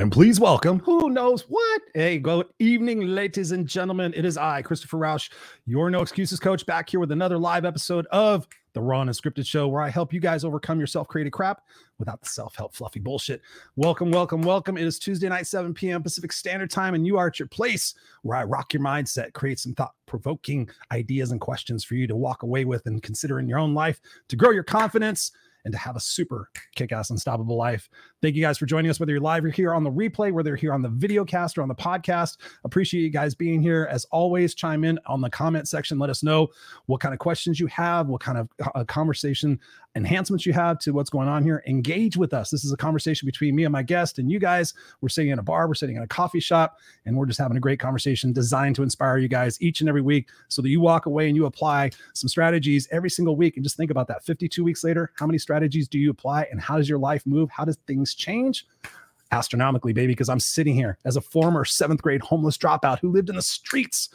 And please welcome, who knows what? Hey, good evening, ladies and gentlemen. It is I, Christopher Rausch, your No Excuses coach, back here with another live episode of the Raw and Scripted Show, where I help you guys overcome your self created crap without the self help fluffy bullshit. Welcome, welcome, welcome. It is Tuesday night, 7 p.m. Pacific Standard Time, and you are at your place where I rock your mindset, create some thought provoking ideas and questions for you to walk away with and consider in your own life to grow your confidence and to have a super kick-ass unstoppable life. Thank you guys for joining us, whether you're live or here on the replay, whether you're here on the video cast or on the podcast. Appreciate you guys being here. As always, chime in on the comment section. Let us know what kind of questions you have, what kind of uh, conversation enhancements you have to what's going on here. Engage with us. This is a conversation between me and my guest and you guys. We're sitting in a bar, we're sitting in a coffee shop, and we're just having a great conversation designed to inspire you guys each and every week so that you walk away and you apply some strategies every single week. And just think about that 52 weeks later, how many strategies do you apply and how does your life move? How does things change? Astronomically, baby, because I'm sitting here as a former seventh grade homeless dropout who lived in the streets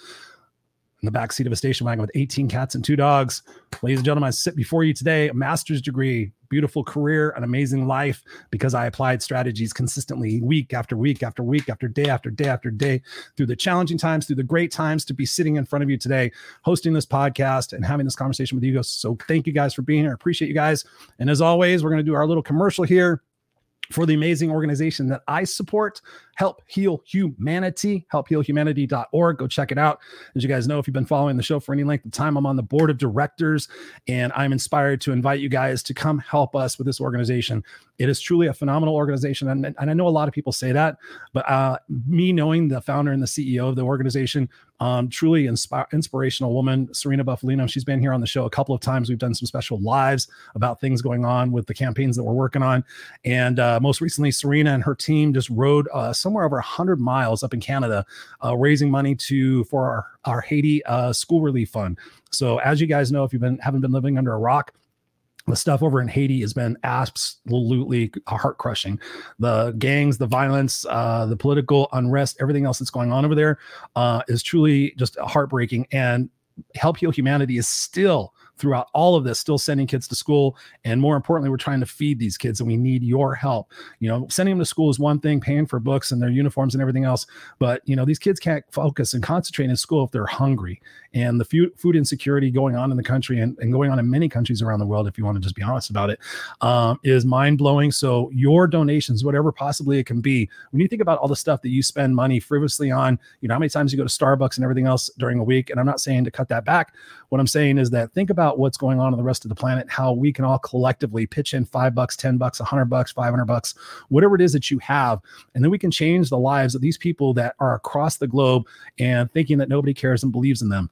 in the backseat of a station wagon with 18 cats and two dogs. Ladies and gentlemen, I sit before you today, a master's degree, beautiful career, an amazing life because I applied strategies consistently week after week after week after day after day after day through the challenging times, through the great times to be sitting in front of you today, hosting this podcast and having this conversation with you guys. So thank you guys for being here. I appreciate you guys. And as always, we're going to do our little commercial here for the amazing organization that I support, Help Heal Humanity, helphealhumanity.org. Go check it out. As you guys know, if you've been following the show for any length of time, I'm on the board of directors and I'm inspired to invite you guys to come help us with this organization. It is truly a phenomenal organization. And, and I know a lot of people say that, but uh, me knowing the founder and the CEO of the organization, um, truly inspi- inspirational woman, Serena Buffalino. She's been here on the show a couple of times. We've done some special lives about things going on with the campaigns that we're working on. And uh, most recently, Serena and her team just rode uh, somewhere over 100 miles up in Canada, uh, raising money to for our, our Haiti uh, school relief fund. So, as you guys know, if you've been haven't been living under a rock, the stuff over in Haiti has been absolutely heart crushing. The gangs, the violence, uh, the political unrest, everything else that's going on over there uh, is truly just heartbreaking. And Help Heal Humanity is still throughout all of this, still sending kids to school. And more importantly, we're trying to feed these kids and we need your help. You know, sending them to school is one thing, paying for books and their uniforms and everything else. But, you know, these kids can't focus and concentrate in school if they're hungry. And the food, food insecurity going on in the country and, and going on in many countries around the world, if you want to just be honest about it, um, is mind blowing. So, your donations, whatever possibly it can be, when you think about all the stuff that you spend money frivolously on, you know, how many times you go to Starbucks and everything else during a week. And I'm not saying to cut that back. What I'm saying is that think about what's going on in the rest of the planet, how we can all collectively pitch in five bucks, 10 bucks, 100 bucks, 500 bucks, whatever it is that you have. And then we can change the lives of these people that are across the globe and thinking that nobody cares and believes in them.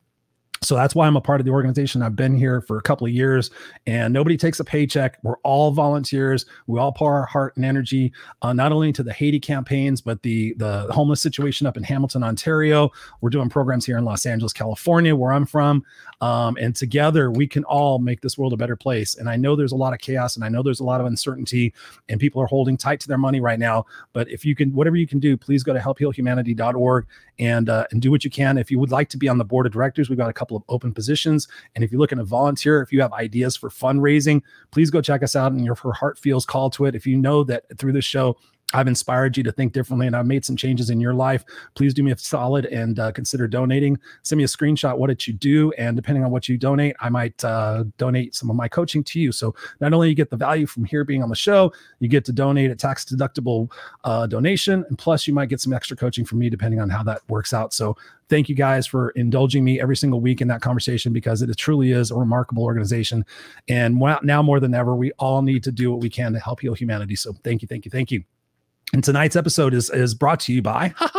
So that's why I'm a part of the organization. I've been here for a couple of years and nobody takes a paycheck. We're all volunteers. We all pour our heart and energy uh, not only to the Haiti campaigns, but the, the homeless situation up in Hamilton, Ontario. We're doing programs here in Los Angeles, California, where I'm from. Um, and together we can all make this world a better place. And I know there's a lot of chaos and I know there's a lot of uncertainty and people are holding tight to their money right now. But if you can, whatever you can do, please go to helphealhumanity.org and, uh, and do what you can. If you would like to be on the board of directors, we've got a couple of open positions. And if you're looking to volunteer, if you have ideas for fundraising, please go check us out. And if your heart feels called to it. If you know that through this show, I've inspired you to think differently and I've made some changes in your life. Please do me a solid and uh, consider donating. Send me a screenshot. What did you do? And depending on what you donate, I might uh, donate some of my coaching to you. So not only you get the value from here being on the show, you get to donate a tax deductible uh, donation, and plus you might get some extra coaching from me depending on how that works out. So thank you guys for indulging me every single week in that conversation because it truly is a remarkable organization. And now more than ever, we all need to do what we can to help heal humanity. So thank you, thank you, thank you. And tonight's episode is is brought to you by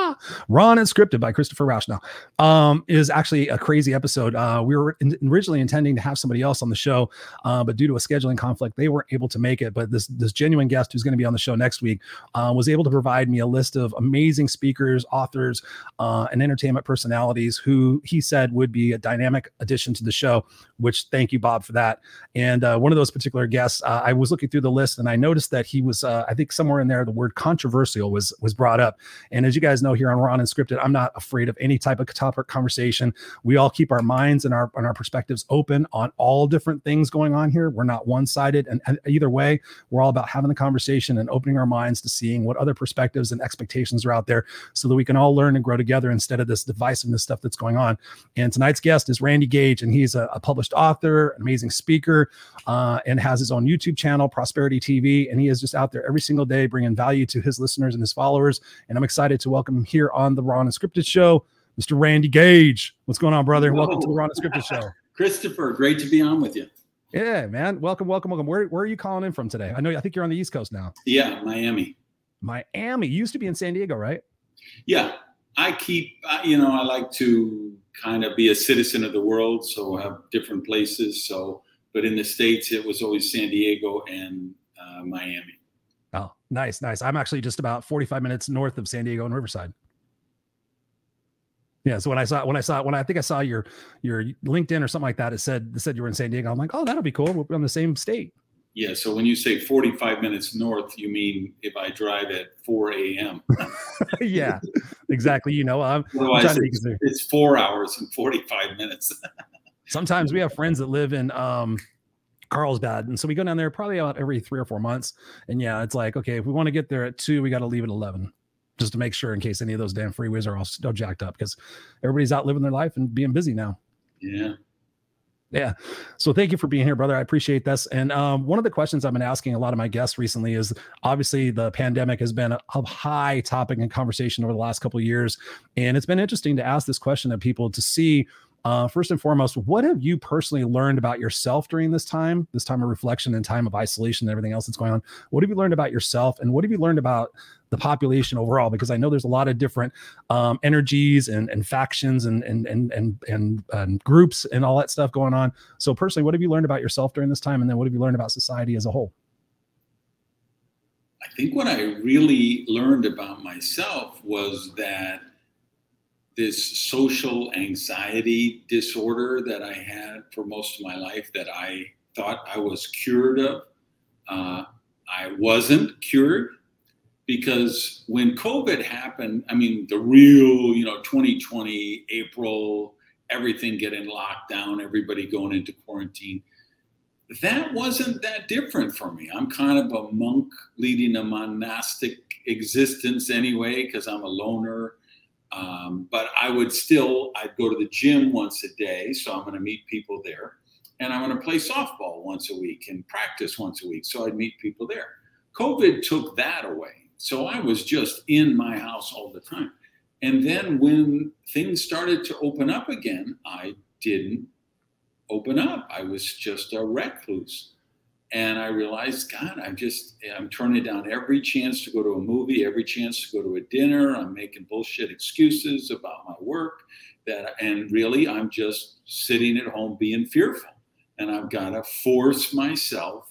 Raw and Unscripted by Christopher Rausch now um, is actually a crazy episode. Uh, we were in, originally intending to have somebody else on the show, uh, but due to a scheduling conflict, they weren't able to make it. But this this genuine guest who's going to be on the show next week uh, was able to provide me a list of amazing speakers, authors, uh, and entertainment personalities who he said would be a dynamic addition to the show. Which thank you, Bob, for that. And uh, one of those particular guests, uh, I was looking through the list and I noticed that he was, I think, somewhere in there the word controversial was was brought up. And as you guys know here on Raw and Unscripted, I'm not afraid of any type of topic conversation. We all keep our minds and our and our perspectives open on all different things going on here. We're not one sided, and, and either way, we're all about having the conversation and opening our minds to seeing what other perspectives and expectations are out there, so that we can all learn and grow together instead of this divisiveness stuff that's going on. And tonight's guest is Randy Gage, and he's a, a published author, an amazing speaker, uh, and has his own YouTube channel, Prosperity TV, and he is just out there every single day bringing value to his listeners and his followers. And I'm excited to welcome him here on the Raw and Unscripted Show, Mr. Randy Gage. What's going on, brother? Whoa. Welcome to the Raw and Unscripted Show. Christopher, great to be on with you. Yeah, man. Welcome, welcome, welcome. Where, where are you calling in from today? I know I think you're on the East Coast now. Yeah, Miami. Miami. You used to be in San Diego, right? Yeah. I keep, you know, I like to kind of be a citizen of the world, so I have different places. So, but in the States, it was always San Diego and uh, Miami. Oh, nice, nice. I'm actually just about 45 minutes north of San Diego and Riverside. Yeah. So when I saw when I saw when I think I saw your your LinkedIn or something like that, it said it said you were in San Diego. I'm like, oh, that'll be cool. We'll be on the same state. Yeah. So when you say 45 minutes north, you mean if I drive at 4 a.m. yeah, exactly. You know, I'm, I'm it's, it's, four hours and 45 minutes. Sometimes we have friends that live in um, Carlsbad. And so we go down there probably about every three or four months. And yeah, it's like, okay, if we want to get there at two, we got to leave at 11 just to make sure in case any of those damn freeways are all still jacked up because everybody's out living their life and being busy now. Yeah. Yeah. So thank you for being here, brother. I appreciate this. And um, one of the questions I've been asking a lot of my guests recently is obviously the pandemic has been a, a high topic in conversation over the last couple of years. And it's been interesting to ask this question of people to see uh, first and foremost, what have you personally learned about yourself during this time, this time of reflection and time of isolation and everything else that's going on? What have you learned about yourself, and what have you learned about the population overall? Because I know there's a lot of different um, energies and, and factions and and, and and and and groups and all that stuff going on. So personally, what have you learned about yourself during this time, and then what have you learned about society as a whole? I think what I really learned about myself was that this social anxiety disorder that I had for most of my life that I thought I was cured of. Uh, I wasn't cured because when COVID happened, I mean, the real, you know, 2020, April, everything getting locked down, everybody going into quarantine, that wasn't that different for me. I'm kind of a monk leading a monastic existence anyway, because I'm a loner. Um, but I would still, I'd go to the gym once a day. So I'm going to meet people there. And I'm going to play softball once a week and practice once a week. So I'd meet people there. COVID took that away. So I was just in my house all the time. And then when things started to open up again, I didn't open up. I was just a recluse. And I realized, God, I'm just, I'm turning down every chance to go to a movie, every chance to go to a dinner. I'm making bullshit excuses about my work. That, and really, I'm just sitting at home being fearful. And I've got to force myself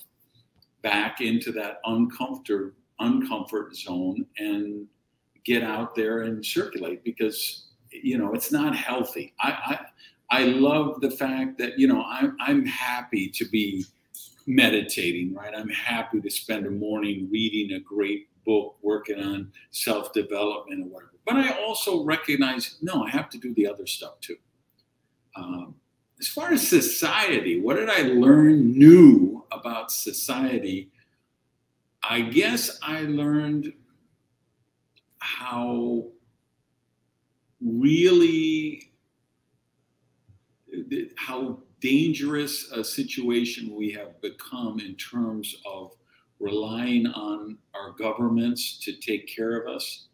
back into that uncomfort, uncomfort zone and get out there and circulate because, you know, it's not healthy. I, I, I love the fact that, you know, I'm, I'm happy to be meditating, right? I'm happy to spend a morning reading a great book, working on self development or whatever. But I also recognize, no, I have to do the other stuff too. Um, as far as society, what did I learn new about society? I guess I learned how really how dangerous a situation we have become in terms of relying on our governments to take care of us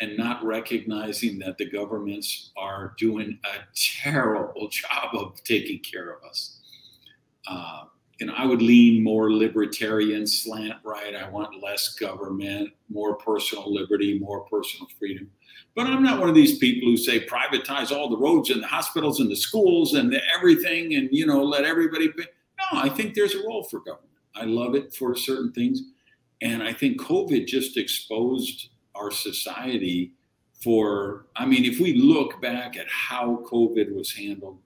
and not recognizing that the governments are doing a terrible job of taking care of us. Uh, know, I would lean more libertarian slant right. I want less government, more personal liberty, more personal freedom. But I'm not one of these people who say privatize all the roads and the hospitals and the schools and the everything and you know let everybody pay. No, I think there's a role for government. I love it for certain things, and I think COVID just exposed our society for. I mean, if we look back at how COVID was handled,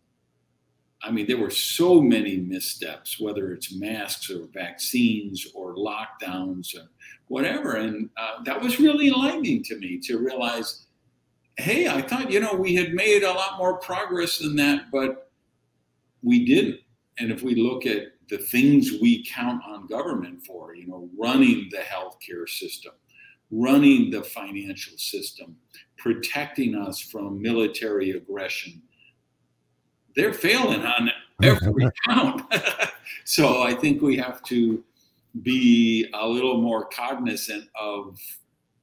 I mean, there were so many missteps, whether it's masks or vaccines or lockdowns or whatever. And uh, that was really enlightening to me to realize hey, I thought, you know, we had made a lot more progress than that, but we didn't. And if we look at the things we count on government for, you know, running the healthcare system, running the financial system, protecting us from military aggression, they're failing on every count. so I think we have to be a little more cognizant of,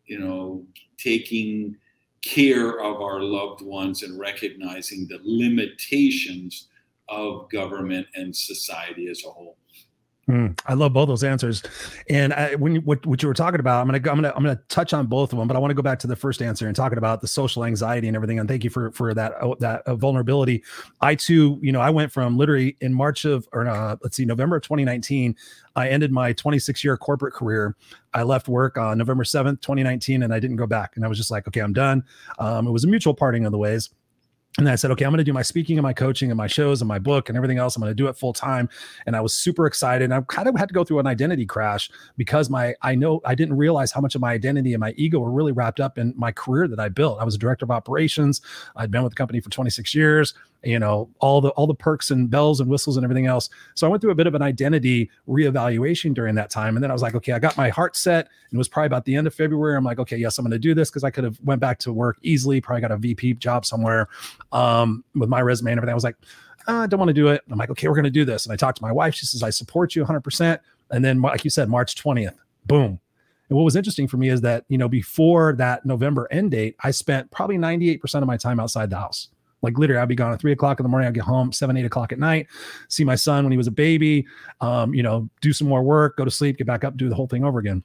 you know, taking care of our loved ones and recognizing the limitations of government and society as a whole. Mm, I love both those answers, and I, when you, what, what you were talking about, I'm gonna I'm gonna I'm gonna touch on both of them, but I want to go back to the first answer and talking about the social anxiety and everything. And thank you for for that oh, that uh, vulnerability. I too, you know, I went from literally in March of or uh, let's see, November of 2019. I ended my 26 year corporate career. I left work on November 7th, 2019, and I didn't go back. And I was just like, okay, I'm done. Um, it was a mutual parting of the ways and I said, okay, I'm going to do my speaking and my coaching and my shows and my book and everything else. I'm going to do it full time. And I was super excited. And I kind of had to go through an identity crash because my, I know I didn't realize how much of my identity and my ego were really wrapped up in my career that I built. I was a director of operations. I'd been with the company for 26 years you know all the all the perks and bells and whistles and everything else. So i went through a bit of an identity reevaluation during that time. And then i was like okay i got my heart set. And it was probably about the end of february. I'm like okay yes i'm going to do this because i could have went back to work easily probably got a vp job somewhere um, with my resume and everything. I was like ah, i don't want to do it. I'm like okay we're going to do this. And i talked to my wife. She says i support you 100% and then like you said march 20th boom. And what was interesting for me is that, you know, before that November end date, I spent probably 98% of my time outside the house. Like literally, I'd be gone at three o'clock in the morning. I'd get home seven, eight o'clock at night, see my son when he was a baby, um, you know, do some more work, go to sleep, get back up, do the whole thing over again.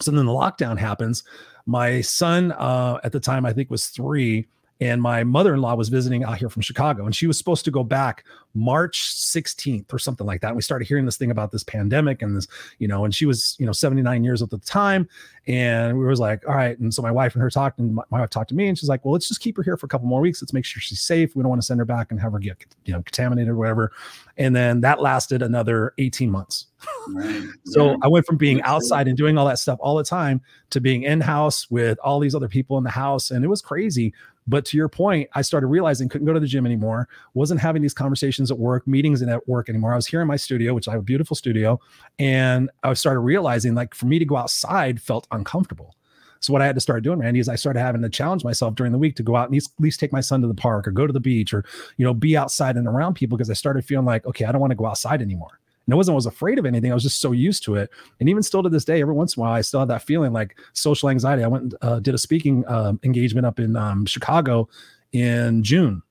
So then the lockdown happens. My son uh, at the time, I think, was three and my mother-in-law was visiting out here from chicago and she was supposed to go back march 16th or something like that. And we started hearing this thing about this pandemic and this you know and she was you know 79 years at the time. And we was like all right. And so my wife and her talked and my, my wife talked to me and she's like well let's just keep her here for a couple more weeks. Let's make sure she's safe. We don't want to send her back and have her get you know contaminated or whatever. And then that lasted another 18 months. Right. so yeah. i went from being outside and doing all that stuff all the time to being in house with all these other people in the house and it was crazy but to your point, I started realizing couldn't go to the gym anymore, wasn't having these conversations at work, meetings and at work anymore. I was here in my studio, which I have a beautiful studio, and I started realizing like for me to go outside felt uncomfortable. So what I had to start doing, Randy, is I started having to challenge myself during the week to go out and at least take my son to the park or go to the beach or you know be outside and around people because I started feeling like okay, I don't want to go outside anymore. And it wasn't I was afraid of anything. I was just so used to it. And even still to this day, every once in a while, I still have that feeling like social anxiety. I went and uh, did a speaking uh, engagement up in um, Chicago in June.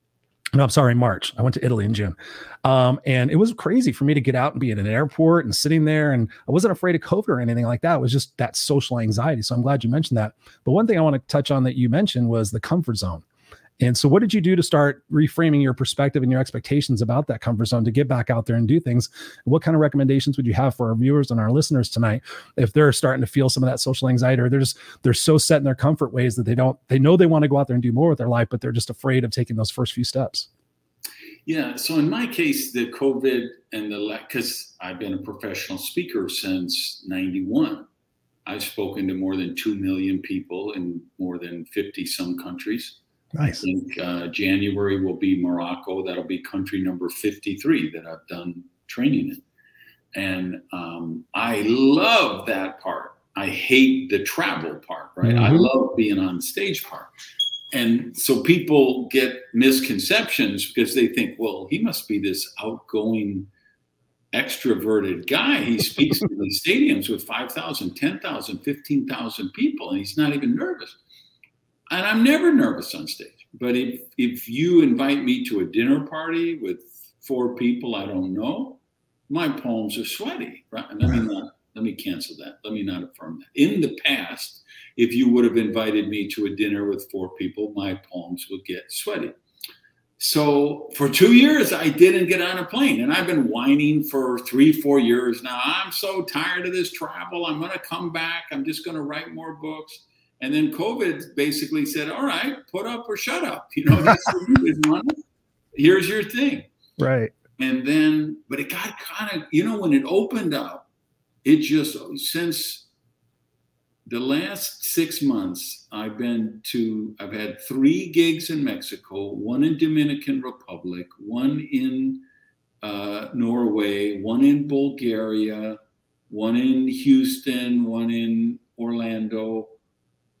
No, I'm sorry, March. I went to Italy in June. Um, and it was crazy for me to get out and be in an airport and sitting there. And I wasn't afraid of COVID or anything like that. It was just that social anxiety. So I'm glad you mentioned that. But one thing I want to touch on that you mentioned was the comfort zone. And so, what did you do to start reframing your perspective and your expectations about that comfort zone to get back out there and do things? What kind of recommendations would you have for our viewers and our listeners tonight if they're starting to feel some of that social anxiety or they're just they're so set in their comfort ways that they don't they know they want to go out there and do more with their life, but they're just afraid of taking those first few steps? Yeah. So in my case, the COVID and the because I've been a professional speaker since '91. I've spoken to more than 2 million people in more than 50 some countries. Nice. I think uh, January will be Morocco. That'll be country number 53 that I've done training in. And um, I love that part. I hate the travel part, right? Mm-hmm. I love being on stage part. And so people get misconceptions because they think, well, he must be this outgoing, extroverted guy. He speaks to these stadiums with 5,000, 10,000, 15,000 people, and he's not even nervous and I'm never nervous on stage. But if if you invite me to a dinner party with four people I don't know, my palms are sweaty. Right? Let me not let me cancel that. Let me not affirm that. In the past, if you would have invited me to a dinner with four people, my palms would get sweaty. So for two years, I didn't get on a plane, and I've been whining for three, four years now. I'm so tired of this travel. I'm going to come back. I'm just going to write more books. And then COVID basically said, "All right, put up or shut up." You know, here's your thing. Right. And then, but it got kind of, you know, when it opened up, it just since the last six months, I've been to, I've had three gigs in Mexico, one in Dominican Republic, one in uh, Norway, one in Bulgaria, one in Houston, one in Orlando.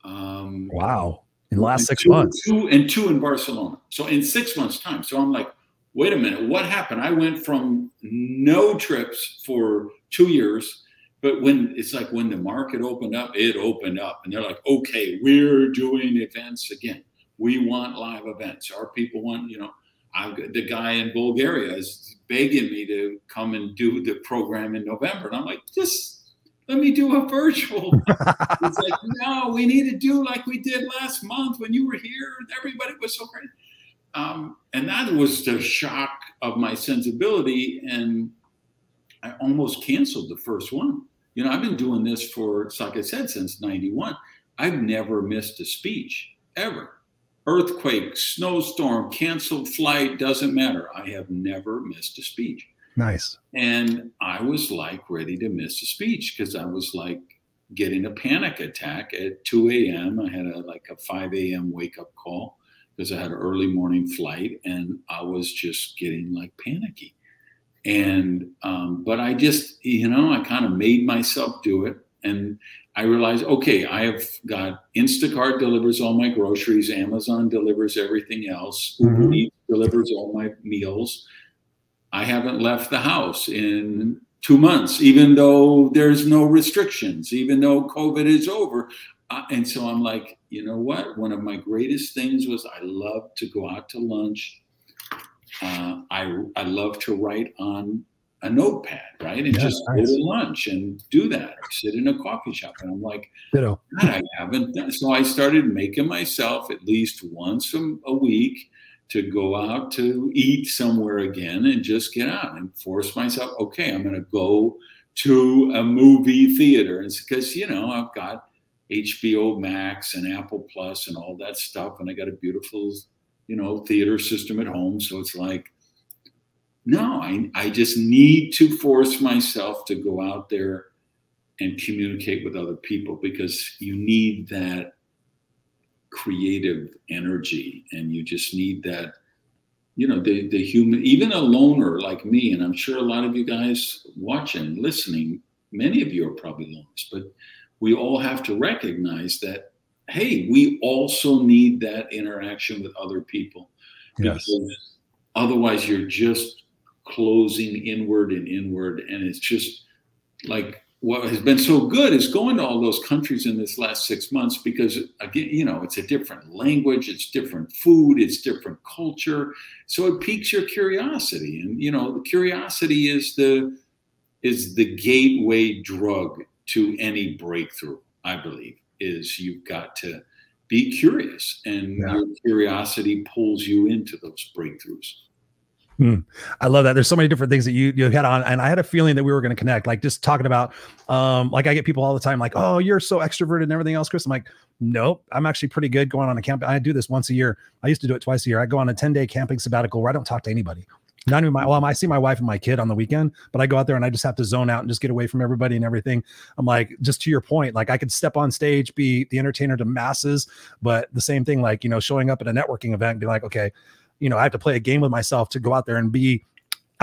Um, wow. In the last six two, months. Two, and two in Barcelona. So in six months' time. So I'm like, wait a minute, what happened? I went from no trips for two years but when it's like when the market opened up, it opened up, and they're like, okay, we're doing events again. We want live events. Our people want, you know, got the guy in Bulgaria is begging me to come and do the program in November, and I'm like, just let me do a virtual. it's like, no, we need to do like we did last month when you were here, everybody was so great. Um, and that was the shock of my sensibility, and I almost canceled the first one you know, I've been doing this for, like I said, since 91. I've never missed a speech ever. Earthquake, snowstorm, canceled flight, doesn't matter. I have never missed a speech. Nice. And I was like ready to miss a speech because I was like getting a panic attack at 2 a.m. I had a like a 5 a.m. wake up call because I had an early morning flight and I was just getting like panicky and um, but i just you know i kind of made myself do it and i realized okay i have got instacart delivers all my groceries amazon delivers everything else mm-hmm. uber delivers all my meals i haven't left the house in two months even though there's no restrictions even though covid is over uh, and so i'm like you know what one of my greatest things was i love to go out to lunch uh, I I love to write on a notepad, right? And just nice. go to lunch and do that, or sit in a coffee shop. And I'm like, God, I haven't done. So I started making myself at least once a, a week to go out to eat somewhere again and just get out and force myself. Okay, I'm going to go to a movie theater, and because you know I've got HBO Max and Apple Plus and all that stuff, and I got a beautiful you know, theater system at home. So it's like, no, I, I just need to force myself to go out there and communicate with other people because you need that creative energy and you just need that you know the the human even a loner like me and i'm sure a lot of you guys watching listening many of you are probably loners but we all have to recognize that hey, we also need that interaction with other people. Yes. Otherwise, you're just closing inward and inward. And it's just like what has been so good is going to all those countries in this last six months because, again, you know, it's a different language, it's different food, it's different culture. So it piques your curiosity. And, you know, the curiosity is the is the gateway drug to any breakthrough, I believe is you've got to be curious and yeah. your curiosity pulls you into those breakthroughs Hmm. I love that. There's so many different things that you you had on, and I had a feeling that we were going to connect. Like just talking about, um, like I get people all the time, like, "Oh, you're so extroverted and everything else, Chris." I'm like, "Nope, I'm actually pretty good going on a camp. I do this once a year. I used to do it twice a year. I go on a 10 day camping sabbatical where I don't talk to anybody. Not even my well, I see my wife and my kid on the weekend, but I go out there and I just have to zone out and just get away from everybody and everything. I'm like, just to your point, like I could step on stage, be the entertainer to masses, but the same thing, like you know, showing up at a networking event, be like, okay, you know, I have to play a game with myself to go out there and be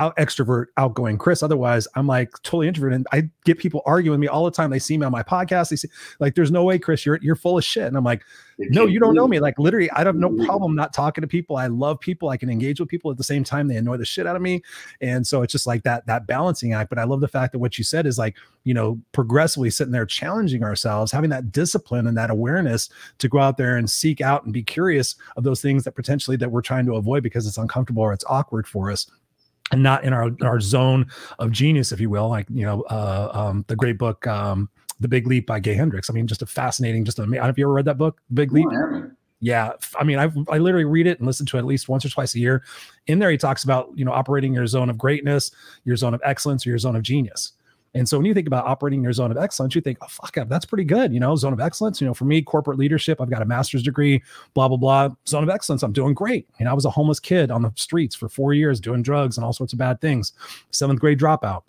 out extrovert, outgoing Chris. Otherwise, I'm like totally introverted. And I get people arguing with me all the time. They see me on my podcast. They see like, there's no way, Chris, you're you're full of shit. And I'm like, no, you don't know me. Like literally, I have no problem not talking to people. I love people. I can engage with people at the same time. They annoy the shit out of me. And so it's just like that, that balancing act. But I love the fact that what you said is like, you know, progressively sitting there challenging ourselves, having that discipline and that awareness to go out there and seek out and be curious of those things that potentially that we're trying to avoid because it's uncomfortable or it's awkward for us and not in our our zone of genius, if you will. Like you know, uh, um, the great book, um, The Big Leap by Gay Hendricks. I mean, just a fascinating, just a. Have you ever read that book, Big Leap? yeah i mean i i literally read it and listen to it at least once or twice a year in there he talks about you know operating your zone of greatness your zone of excellence or your zone of genius and so when you think about operating your zone of excellence, you think, oh, fuck, up, that's pretty good. You know, zone of excellence. You know, for me, corporate leadership, I've got a master's degree, blah, blah, blah. Zone of excellence, I'm doing great. You know, I was a homeless kid on the streets for four years doing drugs and all sorts of bad things, seventh grade dropout.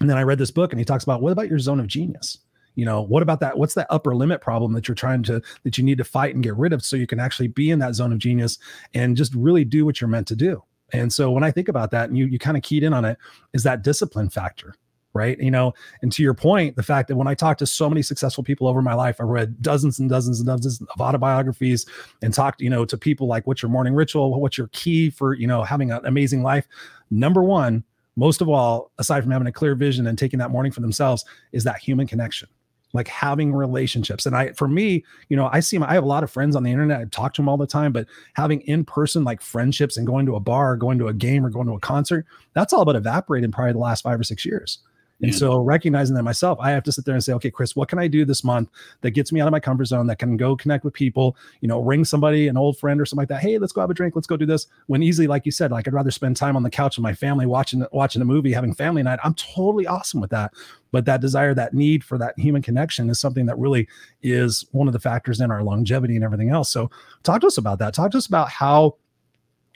And then I read this book and he talks about what about your zone of genius? You know, what about that? What's that upper limit problem that you're trying to, that you need to fight and get rid of so you can actually be in that zone of genius and just really do what you're meant to do? And so when I think about that and you, you kind of keyed in on it, is that discipline factor right? You know and to your point the fact that when i talk to so many successful people over my life i've read dozens and dozens and dozens of autobiographies and talked you know to people like what's your morning ritual? What's your key for you know having an amazing life? Number one most of all aside from having a clear vision and taking that morning for themselves is that human connection like having relationships. And i for me you know i see my, i have a lot of friends on the internet. I talk to them all the time but having in person like friendships and going to a bar going to a game or going to a concert that's all but evaporated probably the last five or six years and yeah. so recognizing that myself, I have to sit there and say, okay, Chris, what can I do this month that gets me out of my comfort zone that can go connect with people, you know, ring somebody, an old friend or something like that. Hey, let's go have a drink. Let's go do this. When easily, like you said, like I'd rather spend time on the couch with my family watching watching a movie, having family night. I'm totally awesome with that. But that desire, that need for that human connection is something that really is one of the factors in our longevity and everything else. So talk to us about that. Talk to us about how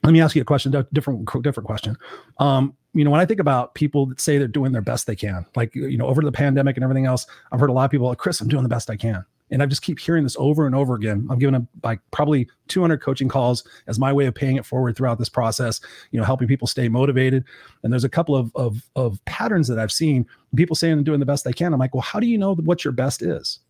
let me ask you a question different different question um, you know, when I think about people that say they're doing their best they can, like, you know, over the pandemic and everything else, I've heard a lot of people like, Chris, I'm doing the best I can. And I just keep hearing this over and over again. I'm giving them like probably 200 coaching calls as my way of paying it forward throughout this process, you know, helping people stay motivated. And there's a couple of, of, of patterns that I've seen people saying and doing the best they can. I'm like, well, how do you know what your best is?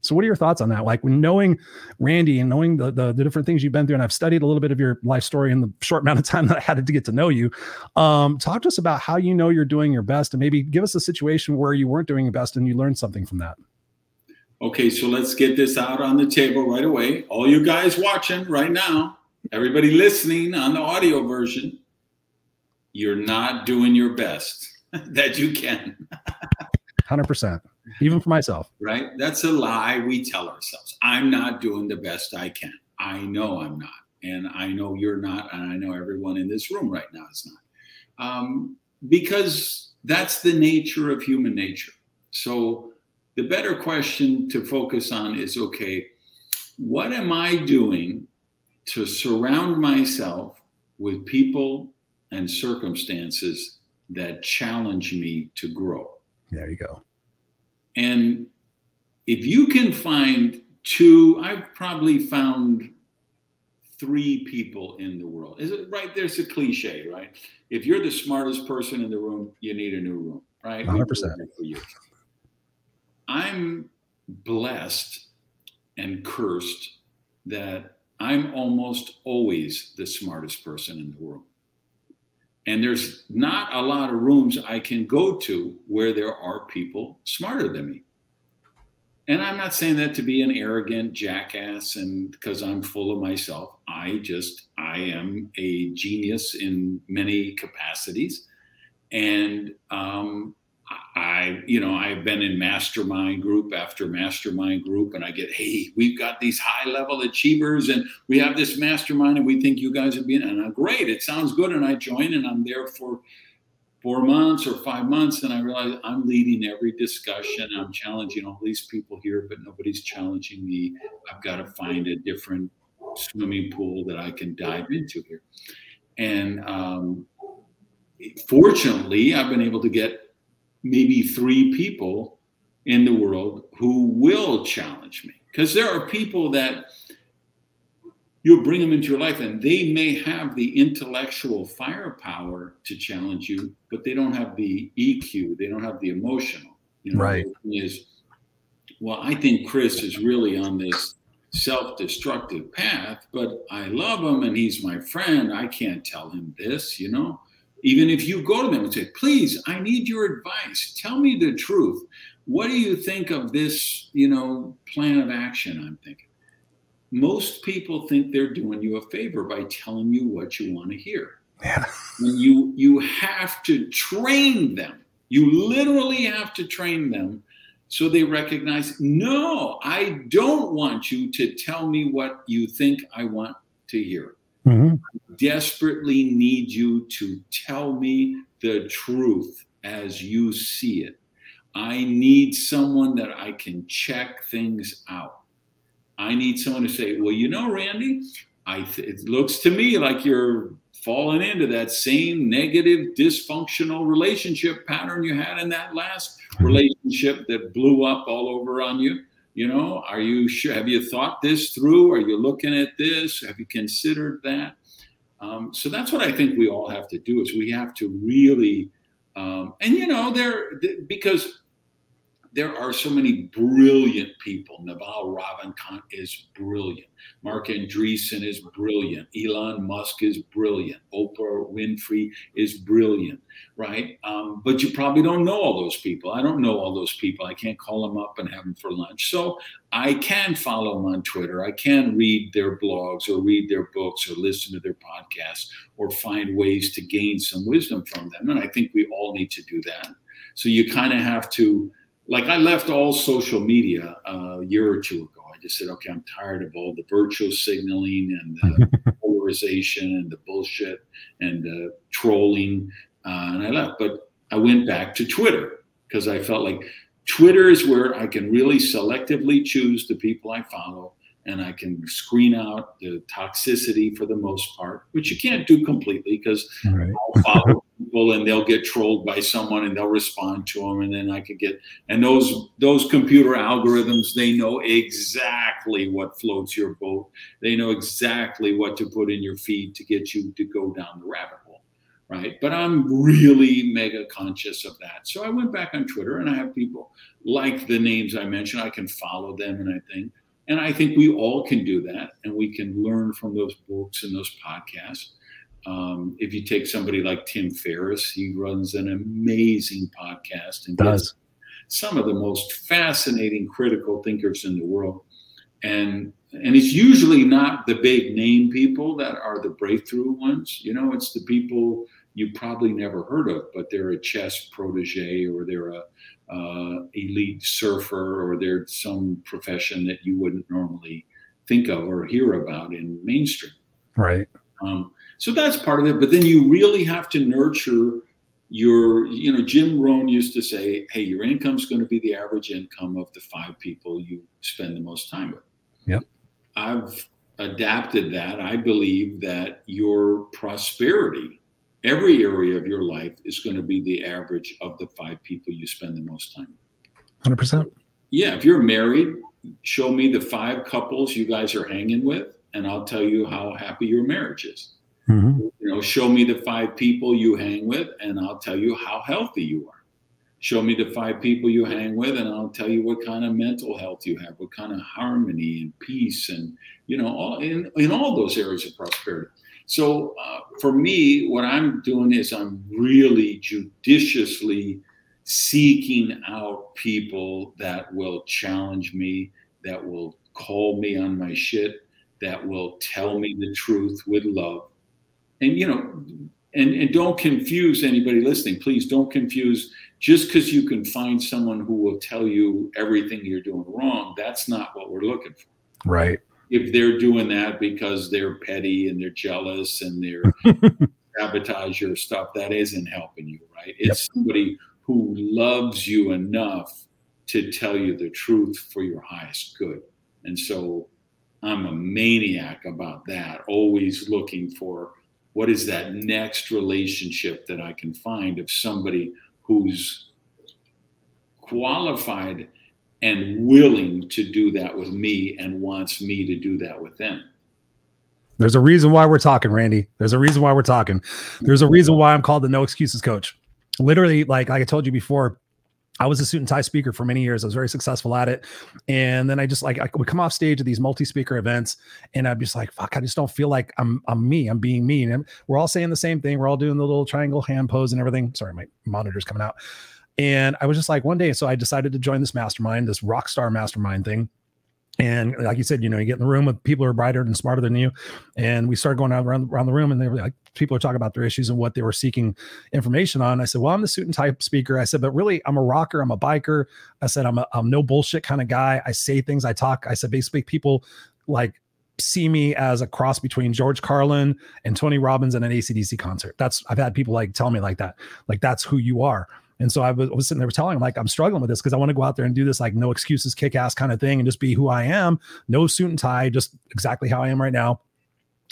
So, what are your thoughts on that? Like, knowing Randy and knowing the, the, the different things you've been through, and I've studied a little bit of your life story in the short amount of time that I had to get to know you. Um, talk to us about how you know you're doing your best, and maybe give us a situation where you weren't doing your best and you learned something from that. Okay, so let's get this out on the table right away. All you guys watching right now, everybody listening on the audio version, you're not doing your best that you can. Hundred percent even for myself. Right? That's a lie we tell ourselves. I'm not doing the best I can. I know I'm not. And I know you're not. And I know everyone in this room right now is not. Um, because that's the nature of human nature. So the better question to focus on is okay, what am I doing to surround myself with people and circumstances that challenge me to grow? There you go. And if you can find two, I've probably found three people in the world. Is it right? There's a cliche, right? If you're the smartest person in the room, you need a new room, right? 100%. For you. I'm blessed and cursed that I'm almost always the smartest person in the world. And there's not a lot of rooms I can go to where there are people smarter than me. And I'm not saying that to be an arrogant jackass and because I'm full of myself. I just, I am a genius in many capacities. And um, I, you know, I've been in mastermind group after mastermind group, and I get, hey, we've got these high level achievers, and we have this mastermind, and we think you guys are being, and I'm great. It sounds good, and I join, and I'm there for four months or five months, and I realize I'm leading every discussion. I'm challenging all these people here, but nobody's challenging me. I've got to find a different swimming pool that I can dive into here, and um, fortunately, I've been able to get maybe three people in the world who will challenge me. Because there are people that you'll bring them into your life and they may have the intellectual firepower to challenge you, but they don't have the EQ, they don't have the emotional. You know, right. Is, well, I think Chris is really on this self-destructive path, but I love him and he's my friend. I can't tell him this, you know. Even if you go to them and say, please, I need your advice. Tell me the truth. What do you think of this, you know, plan of action I'm thinking? Most people think they're doing you a favor by telling you what you want to hear. Yeah. you you have to train them. You literally have to train them so they recognize, no, I don't want you to tell me what you think I want to hear. Mm-hmm. Desperately need you to tell me the truth as you see it. I need someone that I can check things out. I need someone to say, well, you know, Randy, I th- it looks to me like you're falling into that same negative, dysfunctional relationship pattern you had in that last relationship that blew up all over on you. You know, are you sure? Have you thought this through? Are you looking at this? Have you considered that? Um, so that's what I think we all have to do is we have to really, um, and you know, there because there are so many brilliant people. Naval Ravikant is brilliant. Marc Andreessen is brilliant. Elon Musk is brilliant. Oprah Winfrey is brilliant, right? Um, but you probably don't know all those people. I don't know all those people. I can't call them up and have them for lunch. So I can follow them on Twitter. I can read their blogs or read their books or listen to their podcasts or find ways to gain some wisdom from them. And I think we all need to do that. So you kind of have to like I left all social media uh, a year or two ago. I just said, okay, I'm tired of all the virtual signaling and the polarization and the bullshit and the trolling, uh, and I left. But I went back to Twitter because I felt like Twitter is where I can really selectively choose the people I follow and I can screen out the toxicity for the most part, which you can't do completely because right. I'll follow people and they'll get trolled by someone and they'll respond to them and then I could get and those those computer algorithms they know exactly what floats your boat. They know exactly what to put in your feed to get you to go down the rabbit hole. Right. But I'm really mega conscious of that. So I went back on Twitter and I have people like the names I mentioned. I can follow them and I think and I think we all can do that and we can learn from those books and those podcasts um, if you take somebody like Tim Ferriss, he runs an amazing podcast and does some of the most fascinating critical thinkers in the world. And and it's usually not the big name people that are the breakthrough ones. You know, it's the people you probably never heard of, but they're a chess protege or they're a uh, elite surfer or they're some profession that you wouldn't normally think of or hear about in mainstream. Right. Um, so that's part of it. But then you really have to nurture your, you know, Jim Rohn used to say, hey, your income is going to be the average income of the five people you spend the most time with. Yep. I've adapted that. I believe that your prosperity, every area of your life, is going to be the average of the five people you spend the most time with. 100%. Yeah. If you're married, show me the five couples you guys are hanging with, and I'll tell you how happy your marriage is. Mm-hmm. You know, show me the five people you hang with, and I'll tell you how healthy you are. Show me the five people you hang with, and I'll tell you what kind of mental health you have, what kind of harmony and peace, and you know, all in in all those areas of prosperity. So uh, for me, what I'm doing is I'm really judiciously seeking out people that will challenge me, that will call me on my shit, that will tell me the truth with love, and you know and and don't confuse anybody listening. Please don't confuse. Just because you can find someone who will tell you everything you're doing wrong that's not what we're looking for. Right. If they're doing that because they're petty and they're jealous and they're sabotage your stuff that isn't helping you right? It's yep. somebody who loves you enough to tell you the truth for your highest good. And so i'm a maniac about that always looking for what is that next relationship that I can find of somebody who's qualified and willing to do that with me and wants me to do that with them. There's a reason why we're talking, Randy. There's a reason why we're talking. There's a reason why I'm called the no excuses coach. Literally, like, like I told you before, I was a suit and tie speaker for many years. I was very successful at it. And then I just like I would come off stage at these multi-speaker events and I'd just like, fuck, I just don't feel like I'm I'm me. I'm being me. And we're all saying the same thing. We're all doing the little triangle hand pose and everything. Sorry, my monitor's coming out. And I was just like one day, so I decided to join this mastermind, this rock star mastermind thing. And like you said, you know, you get in the room with people who are brighter and smarter than you. And we started going around, around the room and they were like, people are talking about their issues and what they were seeking information on. I said, well, I'm the suit and type speaker. I said, but really I'm a rocker. I'm a biker. I said, I'm a I'm no bullshit kind of guy. I say things, I talk. I said, basically people like see me as a cross between George Carlin and Tony Robbins and an ACDC concert. That's I've had people like tell me like that, like that's who you are. And so I was, was sitting there telling him, like, I'm struggling with this because I want to go out there and do this, like, no excuses, kick ass kind of thing and just be who I am, no suit and tie, just exactly how I am right now.